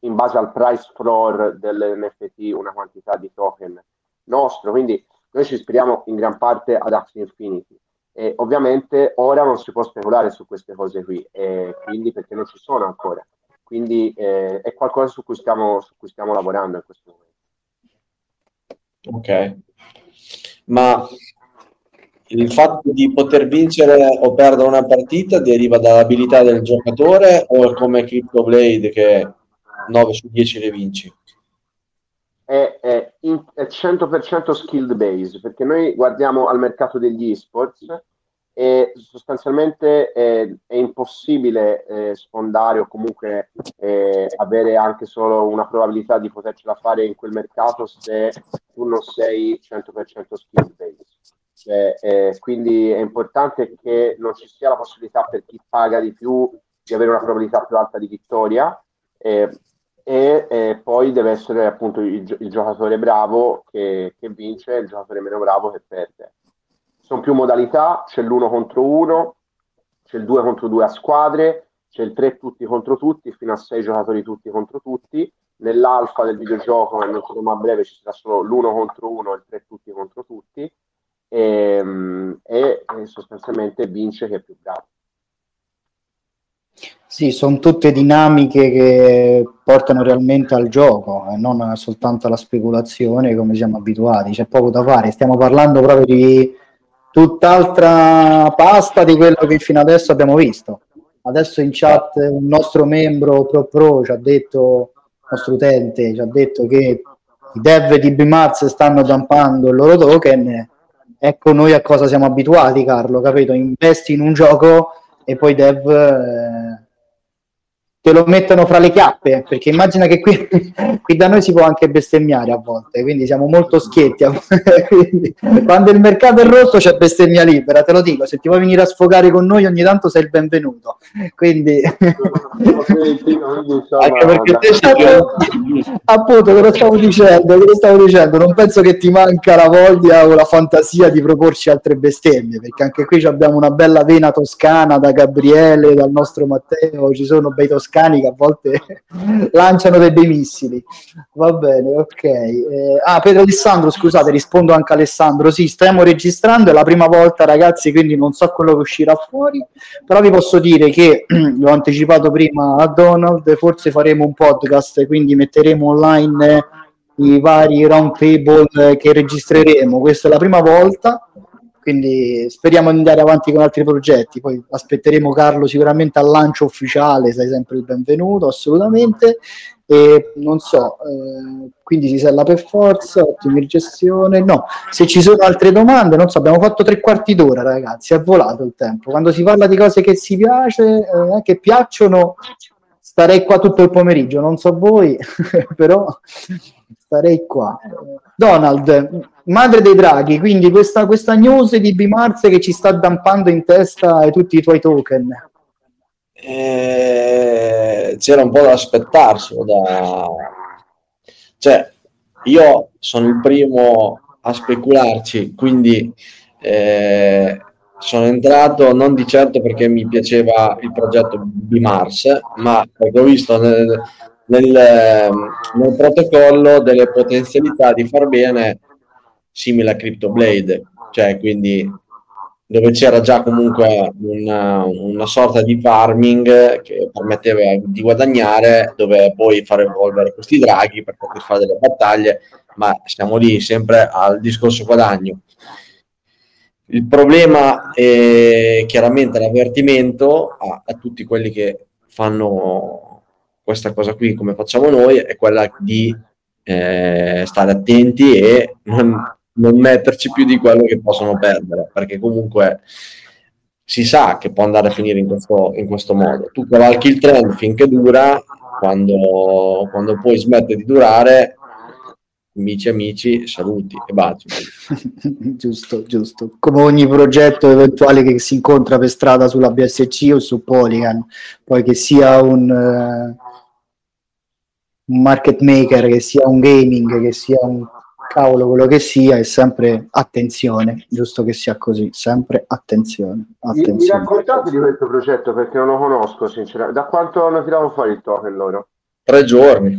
in base al price floor dell'NFT una quantità di token nostro. Quindi noi ci ispiriamo in gran parte ad Axie Infinity. E ovviamente ora non si può speculare su queste cose qui, e quindi perché non ci sono ancora. Quindi eh, è qualcosa su cui, stiamo, su cui stiamo lavorando in questo momento. Ok, ma il fatto di poter vincere o perdere una partita deriva dall'abilità del giocatore o come Crypto Blade che 9 su 10 le vinci? è, è, è 100% skilled base, perché noi guardiamo al mercato degli esports e sostanzialmente è, è impossibile eh, sfondare o comunque eh, avere anche solo una probabilità di potercela fare in quel mercato se tu non sei 100% skilled base. Cioè, eh, quindi è importante che non ci sia la possibilità per chi paga di più di avere una probabilità più alta di vittoria. Eh, e eh, poi deve essere appunto il, il giocatore bravo che, che, vince e il giocatore meno bravo che perde. Sono più modalità, c'è l'uno contro uno, c'è il due contro due a squadre, c'è il tre tutti contro tutti, fino a sei giocatori tutti contro tutti. Nell'alfa del videogioco, saremo a breve, ci sarà solo l'uno contro uno e il tre tutti contro tutti. Ehm, e, e sostanzialmente vince chi è più bravo. Sì, sono tutte dinamiche che portano realmente al gioco e non soltanto alla speculazione come siamo abituati, c'è poco da fare, stiamo parlando proprio di tutt'altra pasta di quello che fino adesso abbiamo visto. Adesso in chat un nostro membro Pro Pro ci ha detto, il nostro utente ci ha detto che i dev di BMAX stanno dumpando il loro token, ecco noi a cosa siamo abituati Carlo, capito? Investi in un gioco e poi dev... Eh, te lo mettono fra le chiappe, perché immagina che qui, <laughs> qui, da noi si può anche bestemmiare a volte, quindi siamo molto schietti. <laughs> quindi, quando il mercato è rosso c'è bestemmia libera, te lo dico, se ti vuoi venire a sfogare con noi ogni tanto sei il benvenuto. Quindi... <laughs> anche perché te appunto, te lo stavo dicendo, te lo stavo dicendo, non penso che ti manca la voglia o la fantasia di proporci altre bestemmie, perché anche qui abbiamo una bella vena toscana da Gabriele, dal nostro Matteo, ci sono bei toscani toscani che a volte <laughs> lanciano dei bei missili. Va bene, ok. Eh, ah, Pedro Alessandro, scusate, rispondo anche a Alessandro. Sì, stiamo registrando, è la prima volta ragazzi, quindi non so quello che uscirà fuori, però vi posso dire che, <clears throat> l'ho anticipato prima a Donald, forse faremo un podcast, quindi metteremo online i vari round table che registreremo. Questa è la prima volta quindi speriamo di andare avanti con altri progetti. Poi aspetteremo Carlo sicuramente al lancio ufficiale sei sempre il benvenuto assolutamente. E non so eh, quindi si sella per forza ottima gestione no se ci sono altre domande non so abbiamo fatto tre quarti d'ora ragazzi è volato il tempo. Quando si parla di cose che si piace eh, che piacciono starei qua tutto il pomeriggio. Non so voi <laughs> però starei qua. Donald madre dei draghi, quindi questa, questa news di Bimars che ci sta dampando in testa tutti i tuoi token. Eh, c'era un po' da aspettarselo. Da... Cioè, io sono il primo a specularci, quindi eh, sono entrato non di certo perché mi piaceva il progetto Bimars, ma perché ho visto nel, nel, nel protocollo delle potenzialità di far bene simile a CryptoBlade, cioè quindi dove c'era già comunque una, una, sorta di farming che permetteva di guadagnare, dove poi far evolvere questi draghi per poter fare delle battaglie, ma siamo lì sempre al discorso guadagno. Il problema è chiaramente l'avvertimento a, a tutti quelli che fanno questa cosa qui come facciamo noi, è quella di eh, stare attenti e non, non metterci più di quello che possono perdere, perché comunque si sa che può andare a finire in questo, in questo modo. Tu cavalchi il trend finché dura, quando, quando poi smette di durare, amici amici, saluti e baci. <laughs> giusto, giusto. Come ogni progetto eventuale che si incontra per strada sulla BSC o su Polygon, poi che sia un, uh, un market maker, che sia un gaming, che sia un cavolo quello che sia, è sempre attenzione, giusto che sia così, sempre attenzione. attenzione. Mi, mi raccontate di questo progetto perché non lo conosco sinceramente. Da quanto hanno tirato fuori il token loro? Tre giorni.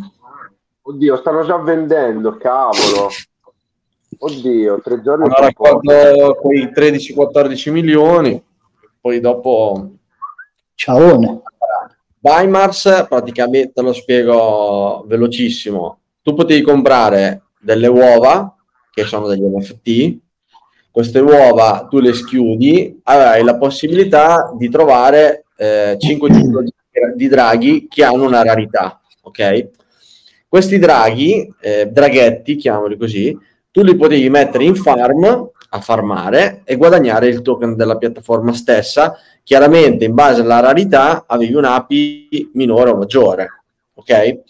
Oddio, stanno già vendendo, cavolo. Oddio, tre giorni. Hanno raccolto quei 13-14 milioni, poi dopo... Ciaone. Bimars, praticamente lo spiego velocissimo. Tu potevi comprare delle uova che sono degli NFT. Queste uova tu le schiudi, avrai la possibilità di trovare eh, 5 tipologie di draghi che hanno una rarità. Ok? Questi draghi, eh, draghetti, chiamali così, tu li potevi mettere in farm a farmare e guadagnare il token della piattaforma stessa. Chiaramente, in base alla rarità, avevi un API minore o maggiore. Ok?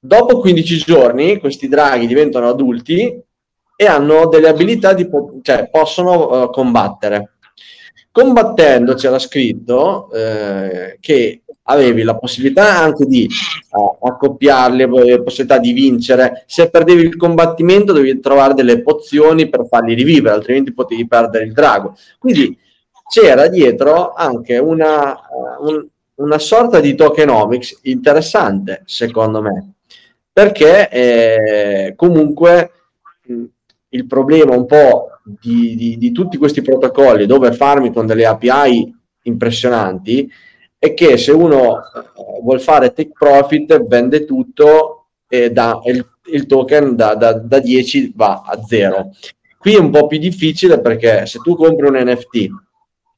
Dopo 15 giorni questi draghi diventano adulti e hanno delle abilità di po- cioè possono uh, combattere. Combattendo c'era scritto eh, che avevi la possibilità anche di uh, accoppiarli, la possibilità di vincere. Se perdevi il combattimento dovevi trovare delle pozioni per farli rivivere, altrimenti potevi perdere il drago. Quindi c'era dietro anche una, uh, un, una sorta di tokenomics interessante, secondo me perché eh, comunque mh, il problema un po' di, di, di, tutti questi protocolli dove farmi con delle API impressionanti è che se uno eh, vuole fare take profit vende tutto e da, il, il, token da, da, da 10 va a 0. Qui è un po' più difficile perché se tu compri un NFT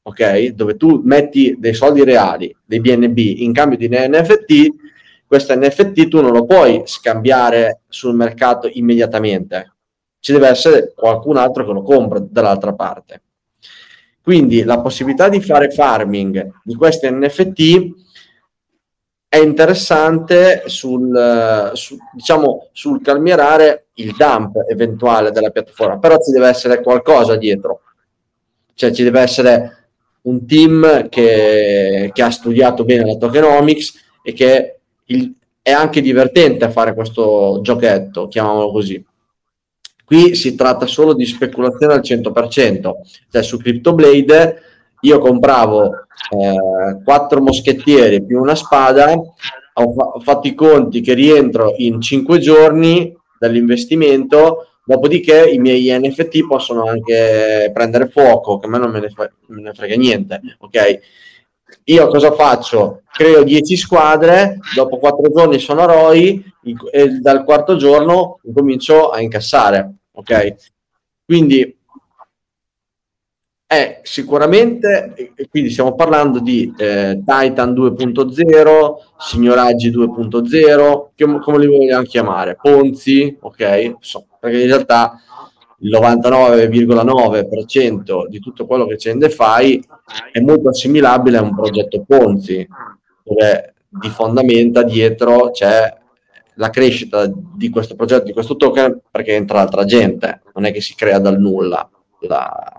ok? Dove tu metti dei soldi reali, dei BNB in cambio di NFT, questo NFT tu non lo puoi scambiare sul mercato immediatamente, ci deve essere qualcun altro che lo compra dall'altra parte. Quindi la possibilità di fare farming di questi NFT è interessante sul, su, diciamo, sul calmierare il dump eventuale della piattaforma, però ci deve essere qualcosa dietro, cioè ci deve essere un team che, che ha studiato bene la tokenomics e che il, è anche divertente fare questo giochetto, chiamiamolo così. Qui si tratta solo di speculazione al 100%, cioè su CryptoBlade io compravo eh, quattro moschettieri più una spada, ho, fa- ho fatto i conti che rientro in cinque giorni dall'investimento, dopodiché i miei NFT possono anche prendere fuoco, che a me non me ne, fa- me ne frega niente, ok? Io cosa faccio? Creo 10 squadre, dopo 4 giorni sono ROI e dal quarto giorno comincio a incassare, ok? Quindi è sicuramente, quindi stiamo parlando di eh, Titan 2.0, Signoraggi 2.0, che, come li vogliamo chiamare, Ponzi, ok? So, perché in realtà il 99,9% di tutto quello che c'è in DeFi è molto assimilabile a un progetto Ponzi, dove di fondamenta dietro c'è la crescita di questo progetto, di questo token, perché entra altra gente, non è che si crea dal nulla la,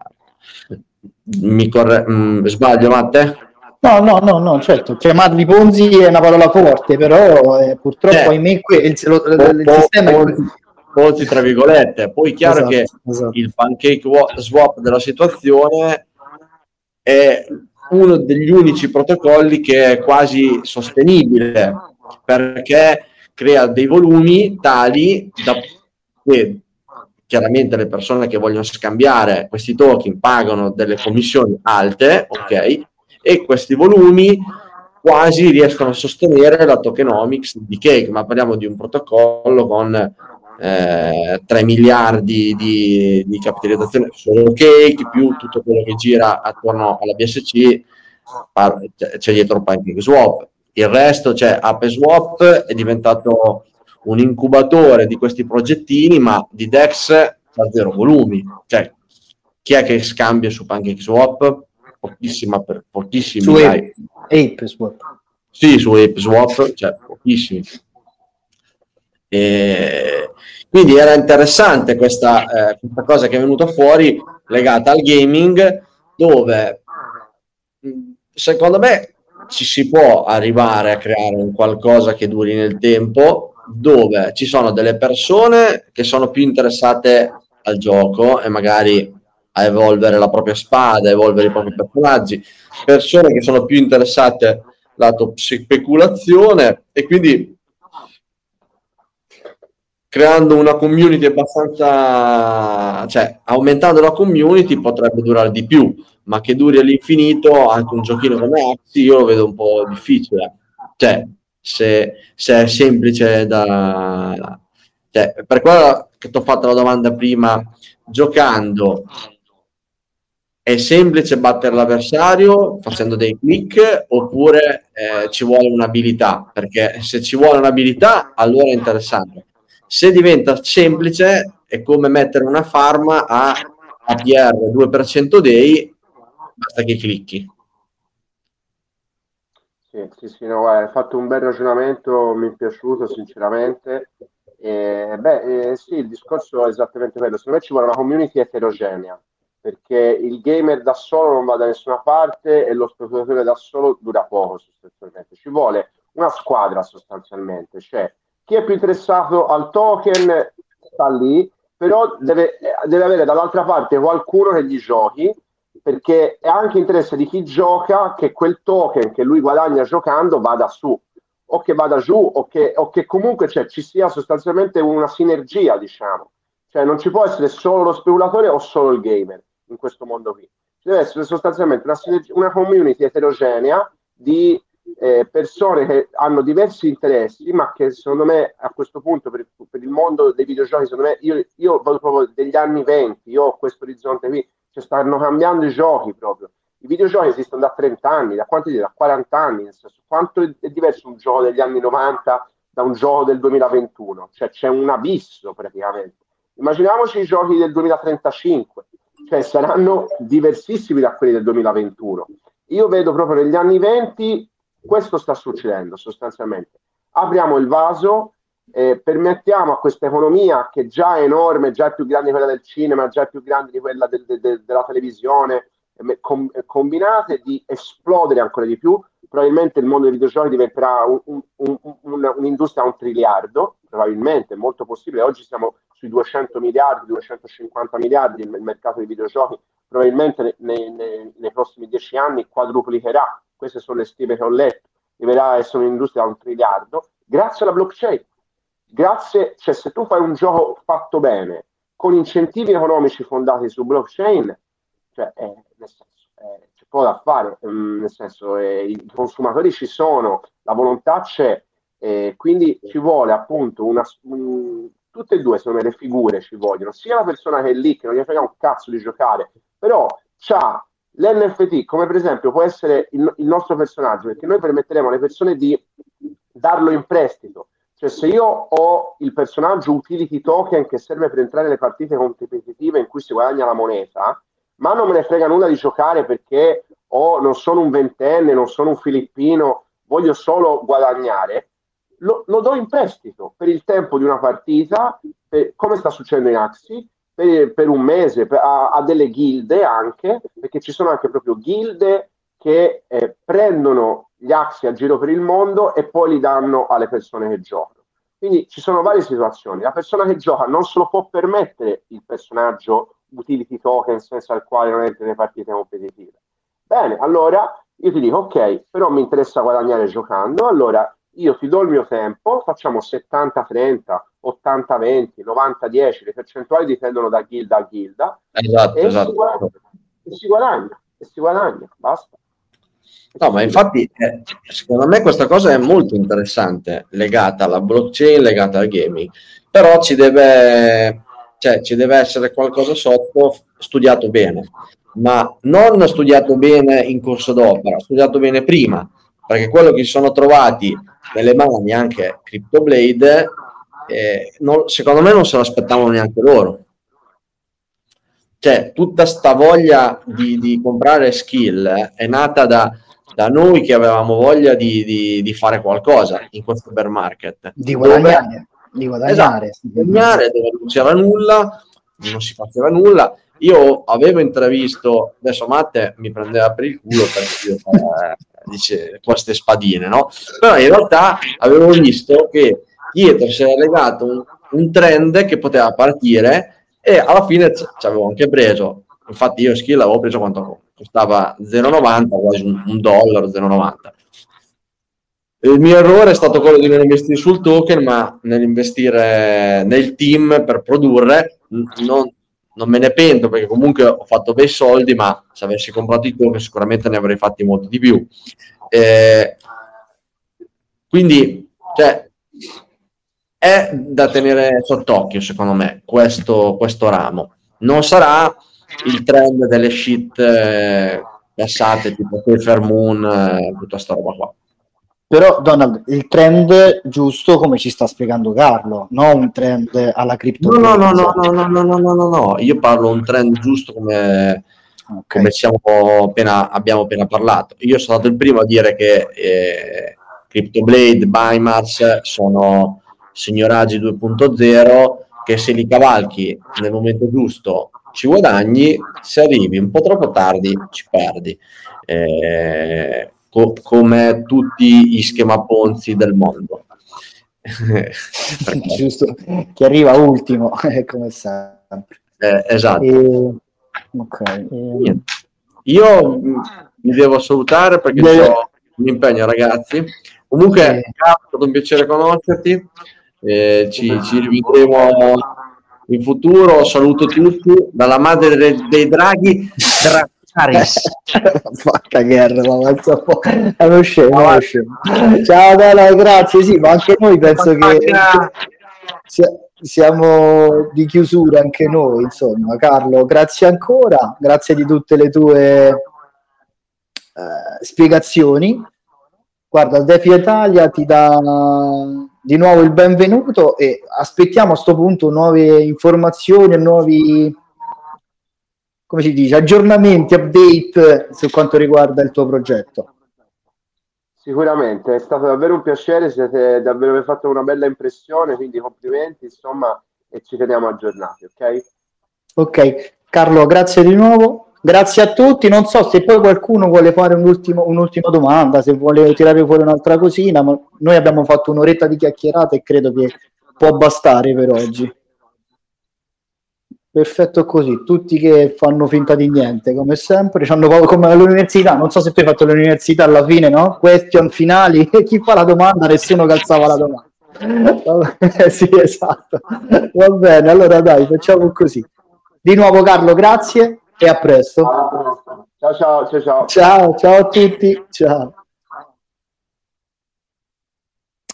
mi corre... Mm, sbaglio, Matte? No, no, no, no, certo, chiamarli Ponzi è una parola forte, però eh, purtroppo eh, ahimè que- il, lo, il, il sistema è Ponzi tra virgolette. Poi è chiaro esatto, che esatto. il pancake swap della situazione è uno degli unici protocolli che è quasi sostenibile perché crea dei volumi tali da che chiaramente le persone che vogliono scambiare questi token pagano delle commissioni alte, ok? E questi volumi quasi riescono a sostenere la tokenomics di Cake, ma parliamo di un protocollo con eh, 3 miliardi di, di, capitalizzazione solo Cake, più tutto quello che gira attorno alla BSC, c'è dietro PancakeSwap. Il resto, cioè AppSwap, è diventato un incubatore di questi progettini, ma di Dex da zero volumi. Cioè, chi è che scambia su PancakeSwap? Pochissima per pochissimi. Su Ape, Ape Swap. Sì, su Ape Swap, cioè pochissimi. E quindi era interessante questa, eh, questa cosa che è venuta fuori legata al gaming, dove secondo me ci si può arrivare a creare un qualcosa che duri nel tempo dove ci sono delle persone che sono più interessate al gioco e magari a evolvere la propria spada, a evolvere i propri personaggi, persone che sono più interessate lato speculazione e quindi creando una community abbastanza, cioè aumentando la community potrebbe durare di più, ma che duri all'infinito anche un giochino come Axi io lo vedo un po' difficile. Cioè, se, se è semplice da... Cioè, per quello che ti ho fatto la domanda prima, giocando è semplice battere l'avversario facendo dei click oppure eh, ci vuole un'abilità? Perché se ci vuole un'abilità allora è interessante. Se diventa semplice è come mettere una farm a APR 2% dei, basta che clicchi. Sì, sì, sì, no, hai fatto un bel ragionamento, mi è piaciuto sinceramente. E, beh, eh, sì, il discorso è esattamente quello. Secondo me ci vuole una community eterogenea, perché il gamer da solo non va da nessuna parte e lo speculatore da solo dura poco sostanzialmente. Ci vuole una squadra sostanzialmente, cioè chi è più interessato al token sta lì, però deve, deve avere dall'altra parte qualcuno che gli giochi perché è anche interesse di chi gioca che quel token che lui guadagna giocando vada su o che vada giù o che, o che comunque cioè, ci sia sostanzialmente una sinergia, diciamo. Cioè non ci può essere solo lo speculatore o solo il gamer in questo mondo qui. Ci deve essere sostanzialmente una, una community eterogenea di eh, persone che hanno diversi interessi, ma che secondo me a questo punto per, per il mondo dei videogiochi, secondo me, io, io vado proprio degli anni 20, io ho questo orizzonte qui, cioè stanno cambiando i giochi proprio. I videogiochi esistono da 30 anni, da quanti da 40 anni, nel senso, quanto è diverso un gioco degli anni 90 da un gioco del 2021? Cioè c'è un abisso praticamente. Immaginiamoci i giochi del 2035, cioè saranno diversissimi da quelli del 2021. Io vedo proprio negli anni 20 questo sta succedendo sostanzialmente. Apriamo il vaso, eh, permettiamo a questa economia che già è enorme, già è più grande di quella del cinema, già è più grande di quella del, de, de, della televisione, com, combinate di esplodere ancora di più. Probabilmente il mondo dei videogiochi diventerà un, un, un, un'industria a un triliardo, probabilmente, è molto possibile. Oggi siamo sui 200 miliardi, 250 miliardi il mercato dei videogiochi, probabilmente nei, nei, nei prossimi dieci anni quadruplicherà, queste sono le stime che ho letto, arriverà a essere un'industria da un triliardo, grazie alla blockchain. Grazie, cioè se tu fai un gioco fatto bene, con incentivi economici fondati su blockchain, cioè, eh, nel senso, eh, c'è poco da fare, mm, nel senso, eh, i consumatori ci sono, la volontà c'è, quindi ci vuole appunto una, un, tutte e due sono le figure ci vogliono, sia la persona che è lì che non gli frega un cazzo di giocare, però c'ha l'NFT come per esempio può essere il, il nostro personaggio, perché noi permetteremo alle persone di darlo in prestito, cioè se io ho il personaggio utility token che serve per entrare nelle partite competitive in cui si guadagna la moneta, ma non me ne frega nulla di giocare perché oh, non sono un ventenne, non sono un filippino, voglio solo guadagnare, lo, lo do in prestito per il tempo di una partita, per, come sta succedendo in Axi, per, per un mese, per, a, a, delle gilde anche, perché ci sono anche proprio gilde che eh, prendono gli Axi a giro per il mondo e poi li danno alle persone che giocano. Quindi ci sono varie situazioni. La persona che gioca non se lo può permettere il personaggio utility token senza il quale non entra nelle partite competitive. Bene, allora io ti dico ok, però mi interessa guadagnare giocando, allora io ti do il mio tempo, facciamo 70-30, 80-20, 90-10, le percentuali dipendono da gilda a gilda. Esatto, e esatto. Si guadagna, e si guadagna, e si guadagna, basta. No, ma infatti eh, secondo me questa cosa è molto interessante, legata alla blockchain, legata al gaming, però ci deve, cioè, ci deve essere qualcosa sotto studiato bene, ma non studiato bene in corso d'opera, studiato bene prima, perché quello che si sono trovati nelle mani anche CryptoBlade, eh, non, secondo me non se lo aspettavano neanche loro. Cioè, tutta sta voglia di, di comprare skill eh, è nata da, da, noi che avevamo voglia di, di, di, fare qualcosa in questo bear market. Di guadagnare. Di guadagnare. Esatto, guadagnare dove non c'era nulla, non si faceva nulla. Io avevo intravisto, adesso Matte mi prendeva per il culo perché io eh, dice queste spadine, no? Però in realtà avevo visto che dietro si era legato un, un trend che poteva partire e alla fine ci avevo anche preso. Infatti io skill avevo preso quanto costava 0,90, quasi un, un dollaro, 0,90. Il mio errore è stato quello di non investire sul token, ma nell'investire nel team per produrre, non, non me ne pento perché comunque ho fatto bei soldi, ma se avessi comprato i token sicuramente ne avrei fatti molti di più. Eh, quindi, cioè, è da tenere sott'occhio, secondo me, questo, questo ramo. Non sarà il trend delle shit eh, passate, tipo Safer Moon, eh, tutta sta roba qua. Però, Donald, il trend giusto come ci sta spiegando Carlo, non un trend alla cripto. No, no, no, no, no, no, no, no, no, no, io parlo un trend giusto come, okay. come appena, abbiamo appena parlato. Io sono stato il primo a dire che eh, CryptoBlade, Bimars sono signoraggi 2.0 che se li cavalchi nel momento giusto ci guadagni, se arrivi un po' troppo tardi ci perdi. Eh, co- come tutti gli schema Ponzi del mondo. <laughs> Giusto, che arriva ultimo, come sempre. Eh, esatto. E... Okay. E... Io mi devo salutare perché Beh... ho un impegno, ragazzi. Comunque, eh. è stato un piacere conoscerti. Eh, ci, ci rivedremo in futuro. Saluto tutti dalla madre dei, draghi. Dra- Caris. Fa cagare, ma è uno scemo, è uno scemo. Ciao Dela, grazie. Sì, ma anche noi penso che siamo di chiusura anche noi, insomma. Carlo, grazie ancora, grazie di tutte le tue uh, spiegazioni. Guarda, Defi Italia ti dà di nuovo il benvenuto e aspettiamo a questo punto nuove informazioni nuovi come si dice, aggiornamenti, update su quanto riguarda il tuo progetto. Sicuramente, è stato davvero un piacere, siete davvero avete fatto una bella impressione, quindi complimenti, insomma, e ci teniamo aggiornati, ok? Ok, Carlo, grazie di nuovo. Grazie a tutti. Non so se poi qualcuno vuole fare un ultimo, un'ultima domanda, se vuole tirare fuori un'altra cosina, ma noi abbiamo fatto un'oretta di chiacchierata e credo che può bastare per oggi. perfetto così, tutti che fanno finta di niente, come sempre, c'hanno paura, come all'università, non so se tu hai fatto l'università alla fine, no? Question finali, <laughs> chi fa la domanda, nessuno calzava la domanda. Sì, esatto. Va bene, allora dai, facciamo così. Di nuovo Carlo, grazie e a presto. Ciao ciao ciao ciao. Ciao, ciao a tutti. Ciao.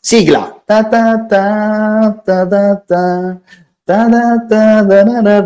Sigla. Ta ta ta ta ta ta ta ta ta ta ta ta